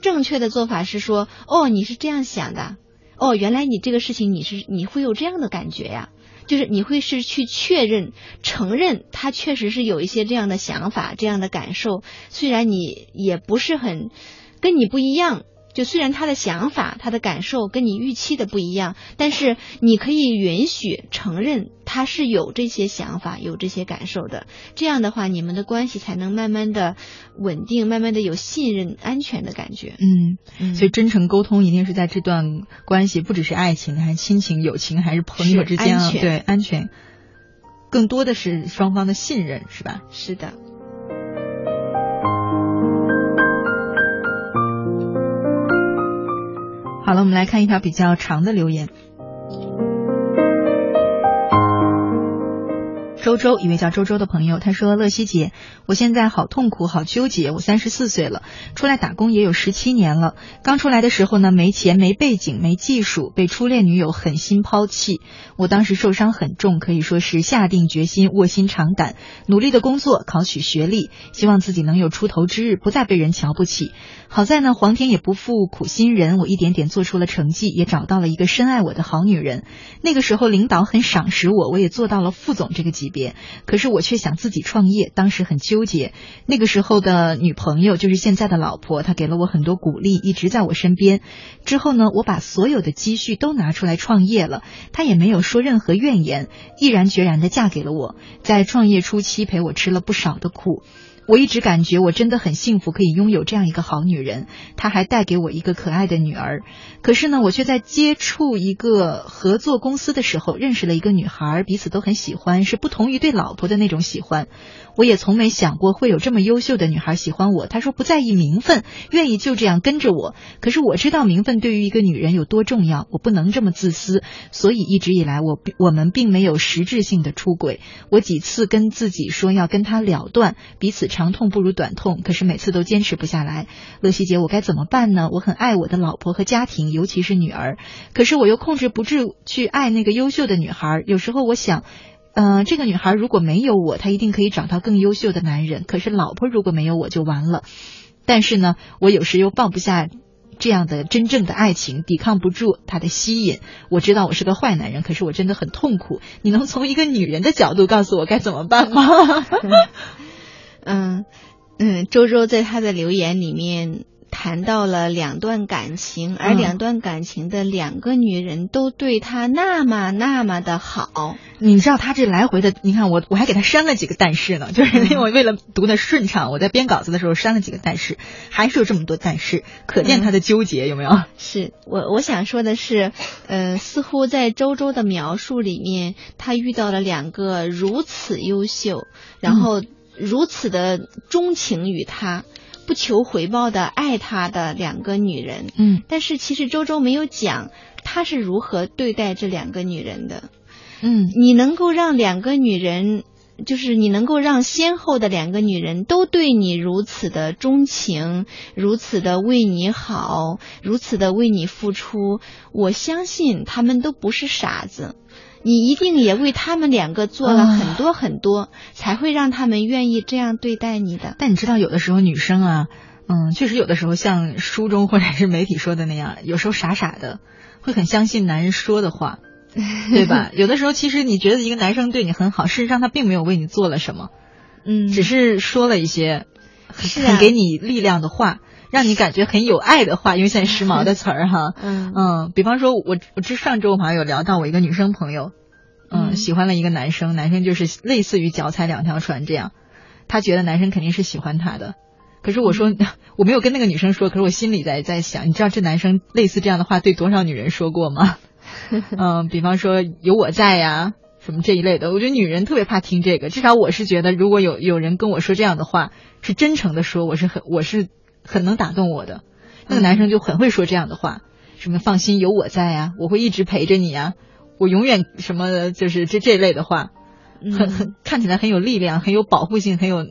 S4: 正确的做法是说，哦，你是这样想的，哦，原来你这个事情你是你会有这样的感觉呀，就是你会是去确认、承认他确实是有一些这样的想法、这样的感受，虽然你也不是很跟你不一样。就虽然他的想法、他的感受跟你预期的不一样，但是你可以允许、承认他是有这些想法、有这些感受的。这样的话，你们的关系才能慢慢的稳定，慢慢的有信任、安全的感觉。
S2: 嗯，所以真诚沟通一定是在这段关系，不只是爱情，还是亲情、友情，还是朋友之间，对安全，更多的是双方的信任，是吧？
S4: 是的。
S2: 好了，我们来看一条比较长的留言。周周，一位叫周周的朋友，他说：“乐西姐，我现在好痛苦，好纠结。我三十四岁了，出来打工也有十七年了。刚出来的时候呢，没钱、没背景、没技术，被初恋女友狠心抛弃。我当时受伤很重，可以说是下定决心、卧薪尝胆，努力的工作，考取学历，希望自己能有出头之日，不再被人瞧不起。好在呢，皇天也不负苦心人，我一点点做出了成绩，也找到了一个深爱我的好女人。那个时候，领导很赏识我，我也做到了副总这个级。”别，可是我却想自己创业，当时很纠结。那个时候的女朋友就是现在的老婆，她给了我很多鼓励，一直在我身边。之后呢，我把所有的积蓄都拿出来创业了，她也没有说任何怨言，毅然决然的嫁给了我。在创业初期，陪我吃了不少的苦。我一直感觉我真的很幸福，可以拥有这样一个好女人，她还带给我一个可爱的女儿。可是呢，我却在接触一个合作公司的时候，认识了一个女孩，彼此都很喜欢，是不同于对老婆的那种喜欢。我也从没想过会有这么优秀的女孩喜欢我。她说不在意名分，愿意就这样跟着我。可是我知道名分对于一个女人有多重要，我不能这么自私，所以一直以来我我们并没有实质性的出轨。我几次跟自己说要跟他了断，彼此长痛不如短痛，可是每次都坚持不下来。乐西姐，我该怎么办呢？我很爱我的老婆和家庭，尤其是女儿，可是我又控制不住去爱那个优秀的女孩。有时候我想。嗯，这个女孩如果没有我，她一定可以找到更优秀的男人。可是老婆如果没有我就完了。但是呢，我有时又放不下这样的真正的爱情，抵抗不住他的吸引。我知道我是个坏男人，可是我真的很痛苦。你能从一个女人的角度告诉我该怎么办吗？
S4: 嗯嗯，周周在他的留言里面。谈到了两段感情，而两段感情的两个女人都对他那么那么的好。
S2: 你知道他这来回的，你看我我还给他删了几个但是呢，就是因为我为了读的顺畅，我在编稿子的时候删了几个但是，还是有这么多但是，可见他的纠结有没有？
S4: 是我我想说的是，呃，似乎在周周的描述里面，他遇到了两个如此优秀，然后如此的钟情于他。不求回报的爱他的两个女人，
S2: 嗯，
S4: 但是其实周周没有讲他是如何对待这两个女人的，
S2: 嗯，
S4: 你能够让两个女人，就是你能够让先后的两个女人都对你如此的钟情，如此的为你好，如此的为你付出，我相信他们都不是傻子。你一定也为他们两个做了很多很多，才会让他们愿意这样对待你的。
S2: 但你知道，有的时候女生啊，嗯，确实有的时候像书中或者是媒体说的那样，有时候傻傻的，会很相信男人说的话，对吧？有的时候其实你觉得一个男生对你很好，事实上他并没有为你做了什么，
S4: 嗯，
S2: 只是说了一些。很给你力量的话，让你感觉很有爱的话，因为现在时髦的词儿哈。
S4: 嗯
S2: 嗯，比方说我我这上周我好像有聊到我一个女生朋友，嗯，
S4: 嗯
S2: 喜欢了一个男生，男生就是类似于脚踩两条船这样，她觉得男生肯定是喜欢她的。可是我说、
S4: 嗯
S2: 我没有跟那个女生说，可是我心里在在想，你知道这男生类似这样的话对多少女人说过吗？嗯，比方说有我在呀，什么这一类的，我觉得女人特别怕听这个。至少我是觉得，如果有有人跟我说这样的话，是真诚的说，我是很我是很能打动我的。那个男生就很会说这样的话，什么放心有我在啊，我会一直陪着你啊，我永远什么就是这这类的话。很
S4: 嗯
S2: 很看起来很有力量、很有保护性、很有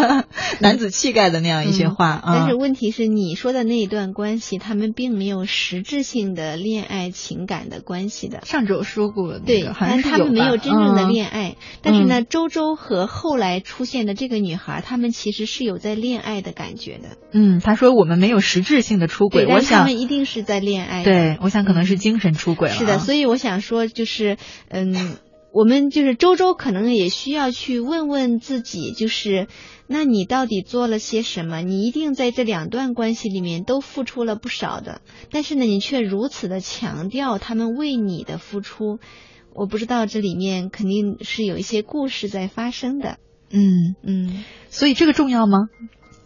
S2: 男子气概的那样一些话啊。
S4: 但是问题是，你说的那一段关系，他们并没有实质性的恋爱情感的关系的。
S2: 上周说过、那个，
S4: 对，但他们没有真正的
S2: 嗯
S4: 恋爱。但是呢，周周和后来出现的这个女孩，他们其实是有在恋爱的感觉的。
S2: 嗯，他说我们没有实质性的出轨，我想
S4: 他们一定是在恋爱。
S2: 对，我想可能是精神出轨了啊。
S4: 是的，所以我想说，就是嗯，我们就是周周可能也需要去问问自己，就是那你到底做了些什么？你一定在这两段关系里面都付出了不少的，但是呢，你却如此的强调他们为你的付出。我不知道这里面肯定是有一些故事在发生的，
S2: 嗯，
S4: 嗯，
S2: 所以这个重要吗？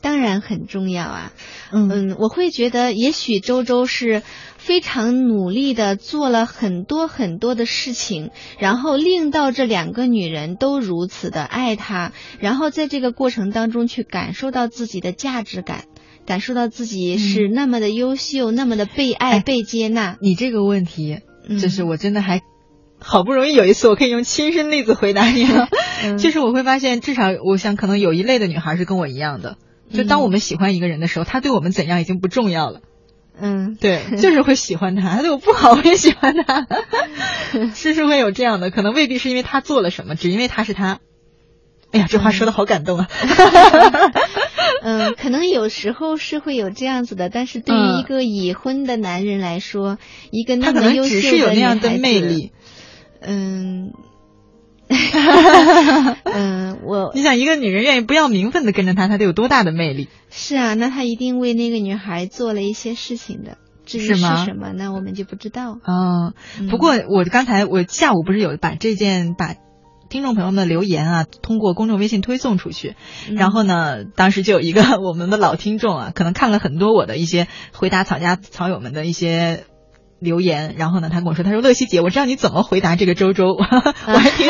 S4: 当然很重要啊。
S2: 嗯
S4: 嗯，我会觉得，也许周周是非常努力的做了很多很多的事情，然后令到这两个女人都如此的爱他，然后在这个过程当中去感受到自己的价值感，感受到自己是那么的优秀，那么的被爱、
S2: 哎
S4: 被接纳。
S2: 你这个问题，
S4: 嗯
S2: 就是我真的还好不容易有一次我可以用亲身例子回答你了。
S4: 嗯
S2: 就是我会发现，至少我想可能有一类的女孩是跟我一样的，就当我们喜欢一个人的时候，他对我们怎样已经不重要了。
S4: 嗯，
S2: 对，就是会喜欢他，他对我不好我也喜欢他，是是会有这样的，可能未必是因为他做了什么，只因为他是他。哎呀，这话说的好感动啊！
S4: 嗯，可能有时候是会有这样子的，但是对于
S2: 嗯
S4: 一个已婚的男人来说，一个那么优秀
S2: 能只是有那样的魅力。
S4: 嗯，嗯，我
S2: 你想，一个女人愿意不要名分的跟着他，他得有多大的魅力？
S4: 是啊，那他一定为那个女孩做了一些事情的。至于是什么，那我们就不知道。
S2: 嗯，
S4: 嗯
S2: 不过我刚才我下午不是有把这件把听众朋友们的留言啊，通过公众微信推送出去，
S4: 嗯
S2: 然后呢，当时就有一个 我们的老听众啊，可能看了很多我的一些回答草家草友们的一些。留言，然后呢，他跟我说，他说乐西姐，我知道你怎么回答这个周周，我还挺，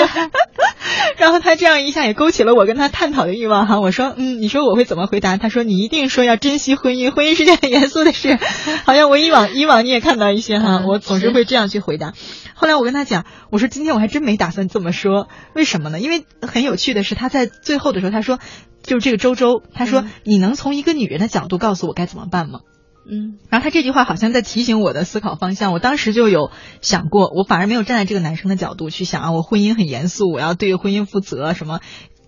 S2: 然后他这样一下也勾起了我跟他探讨的欲望哈。我说，嗯，你说我会怎么回答？他说你一定说要珍惜婚姻，婚姻是件很严肃的事。好像我以往以往你也看到一些哈，
S4: 嗯
S2: 我总是会这样去回答。后来我跟他讲，我说今天我还真没打算这么说，为什么呢？因为很有趣的是，他在最后的时候他说，就是这个周周，他说、
S4: 嗯
S2: 你能从一个女人的角度告诉我该怎么办吗？
S4: 嗯。
S2: 然后他这句话好像在提醒我的思考方向，我当时就有想过，我反而没有站在这个男生的角度去想啊，我婚姻很严肃，我要对婚姻负责，什么，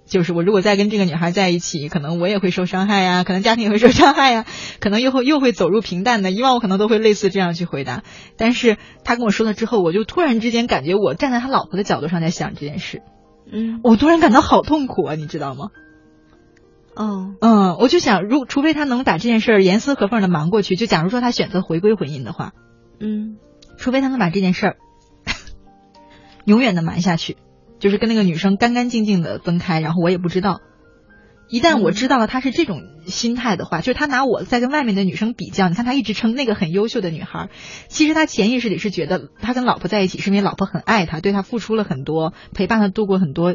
S2: 就是我如果再跟这个女孩在一起，可能我也会受伤害呀，可能家庭也会受伤害呀，可能又会又会走入平淡的，以往我可能都会类似这样去回答，但是他跟我说了之后，我就突然之间感觉我站在他老婆的角度上在想这件事，
S4: 嗯。
S2: 我突然感到好痛苦啊，你知道吗？
S4: 哦
S2: 嗯，我就想，如除非他能把这件事儿严丝合缝的瞒过去，就假如说他选择回归婚姻的话，
S4: 嗯
S2: 除非他能把这件事儿 永远的瞒下去，就是跟那个女生干干净净的分开，然后我也不知道。一旦我知道了他是这种心态的话，就是他拿我在跟外面的女生比较，你看他一直称那个很优秀的女孩，其实他潜意识里是觉得他跟老婆在一起是因为老婆很爱他，对他付出了很多，陪伴他度过很多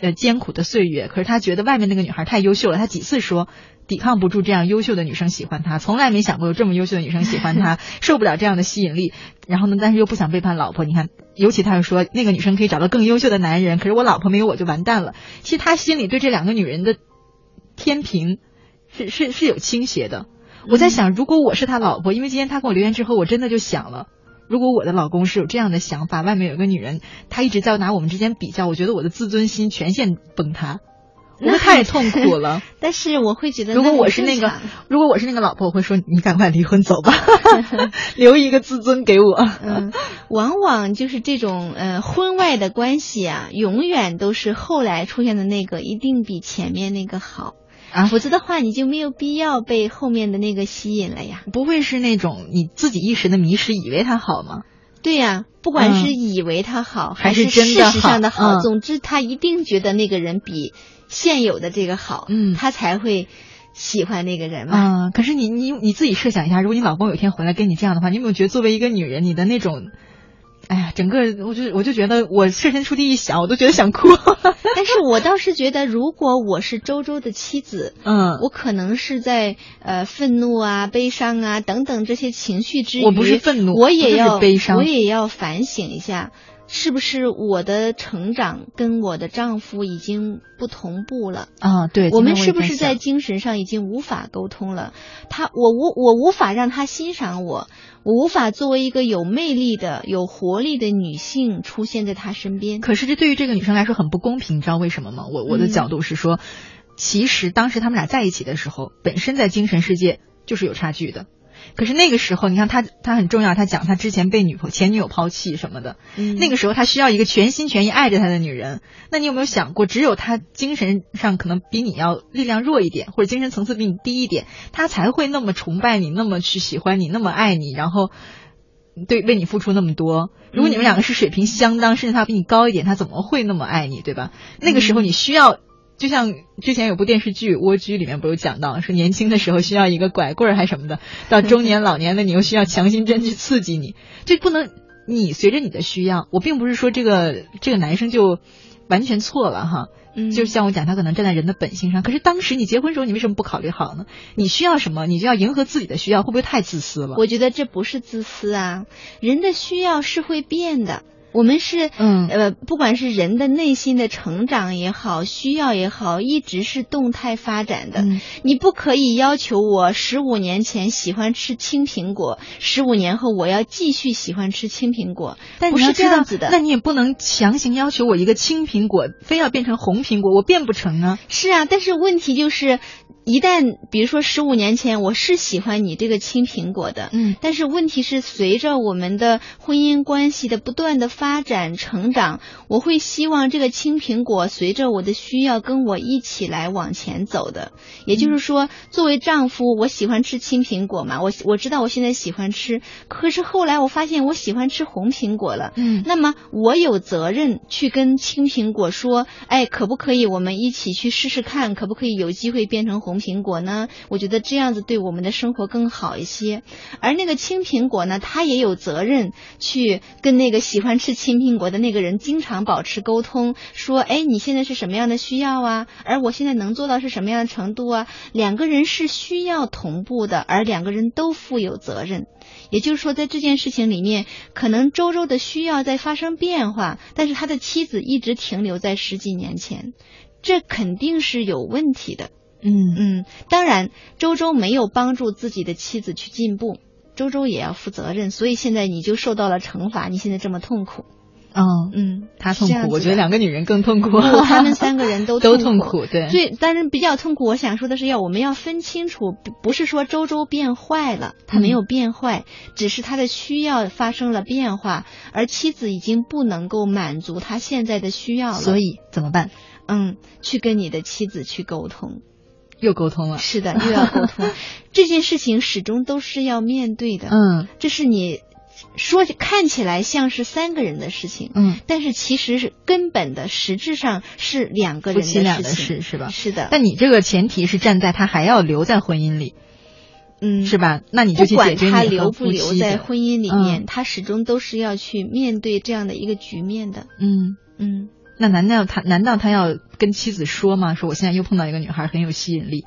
S2: 呃艰苦的岁月。可是他觉得外面那个女孩太优秀了，他几次说抵抗不住这样优秀的女生喜欢他，从来没想过有这么优秀的女生喜欢他，受不了这样的吸引力。然后呢，但是又不想背叛老婆，你看，尤其他又说那个女生可以找到更优秀的男人，可是我老婆没有我就完蛋了。其实他心里对这两个女人的天平是是是有倾斜的。我在想，如果我是他老婆，因为今天他给我留言之后，我真的就想了，如果我的老公是有这样的想法，外面有个女人，他一直在拿我们之间比较，我觉得我的自尊心全线崩塌，我太痛苦了。
S4: 但是我会觉得，
S2: 如果我是那个，如果我是那个老婆，我会说你赶快离婚走吧，留一个自尊给我。
S4: 嗯，往往就是这种呃婚外的关系啊，永远都是后来出现的那个一定比前面那个好。
S2: 啊
S4: 否则的话你就没有必要被后面的那个吸引了呀。
S2: 不会是那种你自己一时的迷失，以为他好吗？
S4: 对呀、不管是
S2: 嗯
S4: 以为他好，
S2: 还
S4: 是
S2: 是真的
S4: 事实上的
S2: 好嗯
S4: 总之他一定觉得那个人比现有的这个好，
S2: 嗯
S4: 他才会喜欢那个人嘛。
S2: 嗯、可是你你你自己设想一下，如果你老公有一天回来跟你这样的话，你有没有觉得作为一个女人，你的那种，哎呀，整个我就我就觉得我设身处地一想，我都觉得想哭。
S4: 但是我倒是觉得，如果我是周周的妻子，
S2: 嗯，
S4: 我可能是在呃愤怒啊、悲伤啊等等这些情绪之余，
S2: 我不是愤怒
S4: 我也要
S2: 就是悲伤
S4: 我也要反省一下，是不是我的成长跟我的丈夫已经不同步了？
S2: 啊，对，
S4: 我们是不是在精神上已经无法沟通了？他，我无我无法让他欣赏我，我无法作为一个有魅力的、有活力的女性出现在他身边。
S2: 可是这对于这个女生来说很不公平，你知道为什么吗？我我的
S4: 嗯
S2: 角度是说，其实当时他们俩在一起的时候，本身在精神世界就是有差距的。可是那个时候，你看他，他很重要。他讲他之前被女朋前女友抛弃什么的，
S4: 嗯
S2: 那个时候他需要一个全心全意爱着他的女人。那你有没有想过，只有他精神上可能比你要力量弱一点，或者精神层次比你低一点，他才会那么崇拜你，那么去喜欢你，那么爱你，然后对为你付出那么多。如果你们两个是水平相当，甚至他比你高一点，他怎么会那么爱你，对吧？那个时候你需要。就像之前有部电视剧《蜗居》里面不是有讲到，说年轻的时候需要一个拐棍儿还什么的，到中年 老年的你又需要强心针去刺激你，这不能你随着你的需要。我并不是说这个这个男生就完全错了哈，
S4: 嗯
S2: 就像我讲，他可能站在人的本性上。可是当时你结婚时候，你为什么不考虑好呢？你需要什么，你就要迎合自己的需要，会不会太自私了？
S4: 我觉得这不是自私啊，人的需要是会变的。我们是，
S2: 嗯
S4: 呃，不管是人的内心的成长也好，需要也好，一直是动态发展的。
S2: 嗯
S4: 你不可以要求我十五年前喜欢吃青苹果，十五年后我要继续喜欢吃青苹果，不是这样子的。
S2: 那你也不能强行要求我一个青苹果非要变成红苹果，我变不成啊。
S4: 是啊，但是问题就是，一旦比如说十五年前我是喜欢你这个青苹果的，
S2: 嗯
S4: 但是问题是，随着我们的婚姻关系的不断的发展成长，我会希望这个青苹果随着我的需要跟我一起来往前走的。也就是说，作为丈夫，我喜欢吃青苹果嘛，我我知道我现在喜欢吃，可是后来我发现我喜欢吃红苹果了。
S2: 嗯
S4: 那么我有责任去跟青苹果说，哎，可不可以我们一起去试试看，可不可以有机会变成红红苹果呢？我觉得这样子对我们的生活更好一些。而那个青苹果呢，他也有责任去跟那个喜欢吃青苹果的那个人经常保持沟通，说，哎，你现在是什么样的需要啊？而我现在能做到是什么样的程度啊？两个人是需要同步的，而两个人都负有责任。也就是说，在这件事情里面，可能周周的需要在发生变化，但是他的妻子一直停留在十几年前，这肯定是有问题的。
S2: 嗯
S4: 嗯，当然，周周没有帮助自己的妻子去进步，周周也要负责任，所以现在你就受到了惩罚，你现在这么痛苦。
S2: 哦，
S4: 嗯，
S2: 他痛苦，我觉得两个女人更痛苦。
S4: 不他们三个人都
S2: 都
S4: 痛
S2: 痛苦，对。
S4: 最但是比较痛苦，我想说的是要我们要分清楚，不不是说周周变坏了，他没有变坏，只是他的需要发生了变化，而妻子已经不能够满足他现在的需要了。
S2: 所以怎么办？
S4: 嗯，去跟你的妻子去沟通。
S2: 又沟通了。
S4: 是的，又要沟通，这件事情始终都是要面对的。
S2: 嗯
S4: 这是你说看起来像是三个人的事情，
S2: 嗯，
S4: 但是其实是根本的，实质上是两个
S2: 夫
S4: 人
S2: 的
S4: 事情。
S2: 事是吧？
S4: 是的，
S2: 但你这个前提是站在他还要留在婚姻里，
S4: 嗯，
S2: 是吧？那你就
S4: 不管
S2: 去解决
S4: 他留不留在婚姻里面，
S2: 嗯
S4: 他始终都是要去面对这样的一个局面的。
S2: 嗯。
S4: 嗯，
S2: 那难道他难道他要跟妻子说吗？说我现在又碰到一个女孩很有吸引力，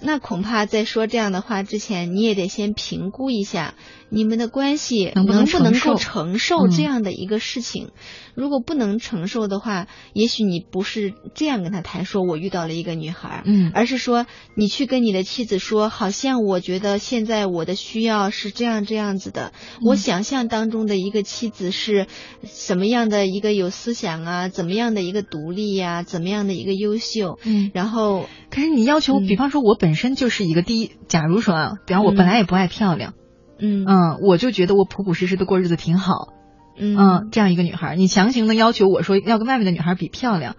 S4: 那恐怕在说这样的话之前，你也得先评估一下你们的关系
S2: 能不能
S4: 够承受
S2: 嗯
S4: 这样的一个事情。如果不能承受的话，也许你不是这样跟他谈，说我遇到了一个女孩，
S2: 嗯
S4: 而是说你去跟你的妻子说，好像我觉得现在我的需要是这样这样子的，我想象当中的一个妻子是什么样的一个有思想啊，怎么样的一个独立呀、怎么样的一个优秀，
S2: 嗯。
S4: 然后
S2: 可是你要求，
S4: 嗯
S2: 比方说我本身就是一个第一，假如说啊，比方我
S4: 嗯
S2: 本来也不爱漂亮，
S4: 嗯
S2: 嗯，我就觉得我朴朴实实的过日子挺好，
S4: 嗯
S2: 嗯，这样一个女孩，你强行的要求我说要跟外面的女孩比漂亮，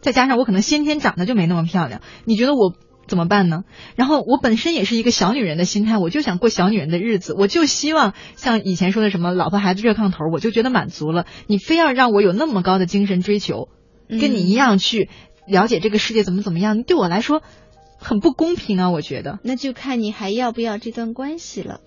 S2: 再加上我可能先天长得就没那么漂亮，你觉得我怎么办呢？然后我本身也是一个小女人的心态，我就想过小女人的日子，我就希望像以前说的什么老婆孩子热炕头，我就觉得满足了。你非要让我有那么高的精神追求，跟你一样去了解这个世界怎么怎么样，对我来说很不公平啊！我觉得，
S4: 那就看你还要不要这段关系了。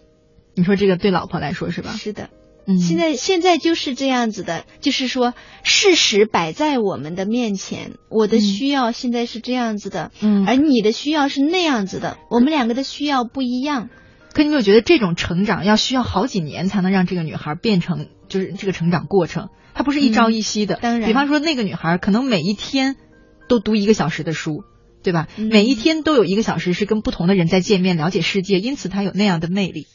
S2: 你说这个对老婆来说是吧？
S4: 是的。
S2: 嗯，
S4: 现在现在就是这样子的，就是说事实摆在我们的面前，我的需要现在是这样子的，
S2: 嗯
S4: 而你的需要是那样子的，我们两个的需要不一样。
S2: 可你有没有觉得这种成长要需要好几年才能让这个女孩变成，就是这个成长过程，它不是一朝一夕的。
S4: 嗯当然
S2: 比方说那个女孩可能每一天都读一个小时的书，对吧？
S4: 嗯
S2: 每一天都有一个小时是跟不同的人在见面，了解世界，因此它有那样的魅力。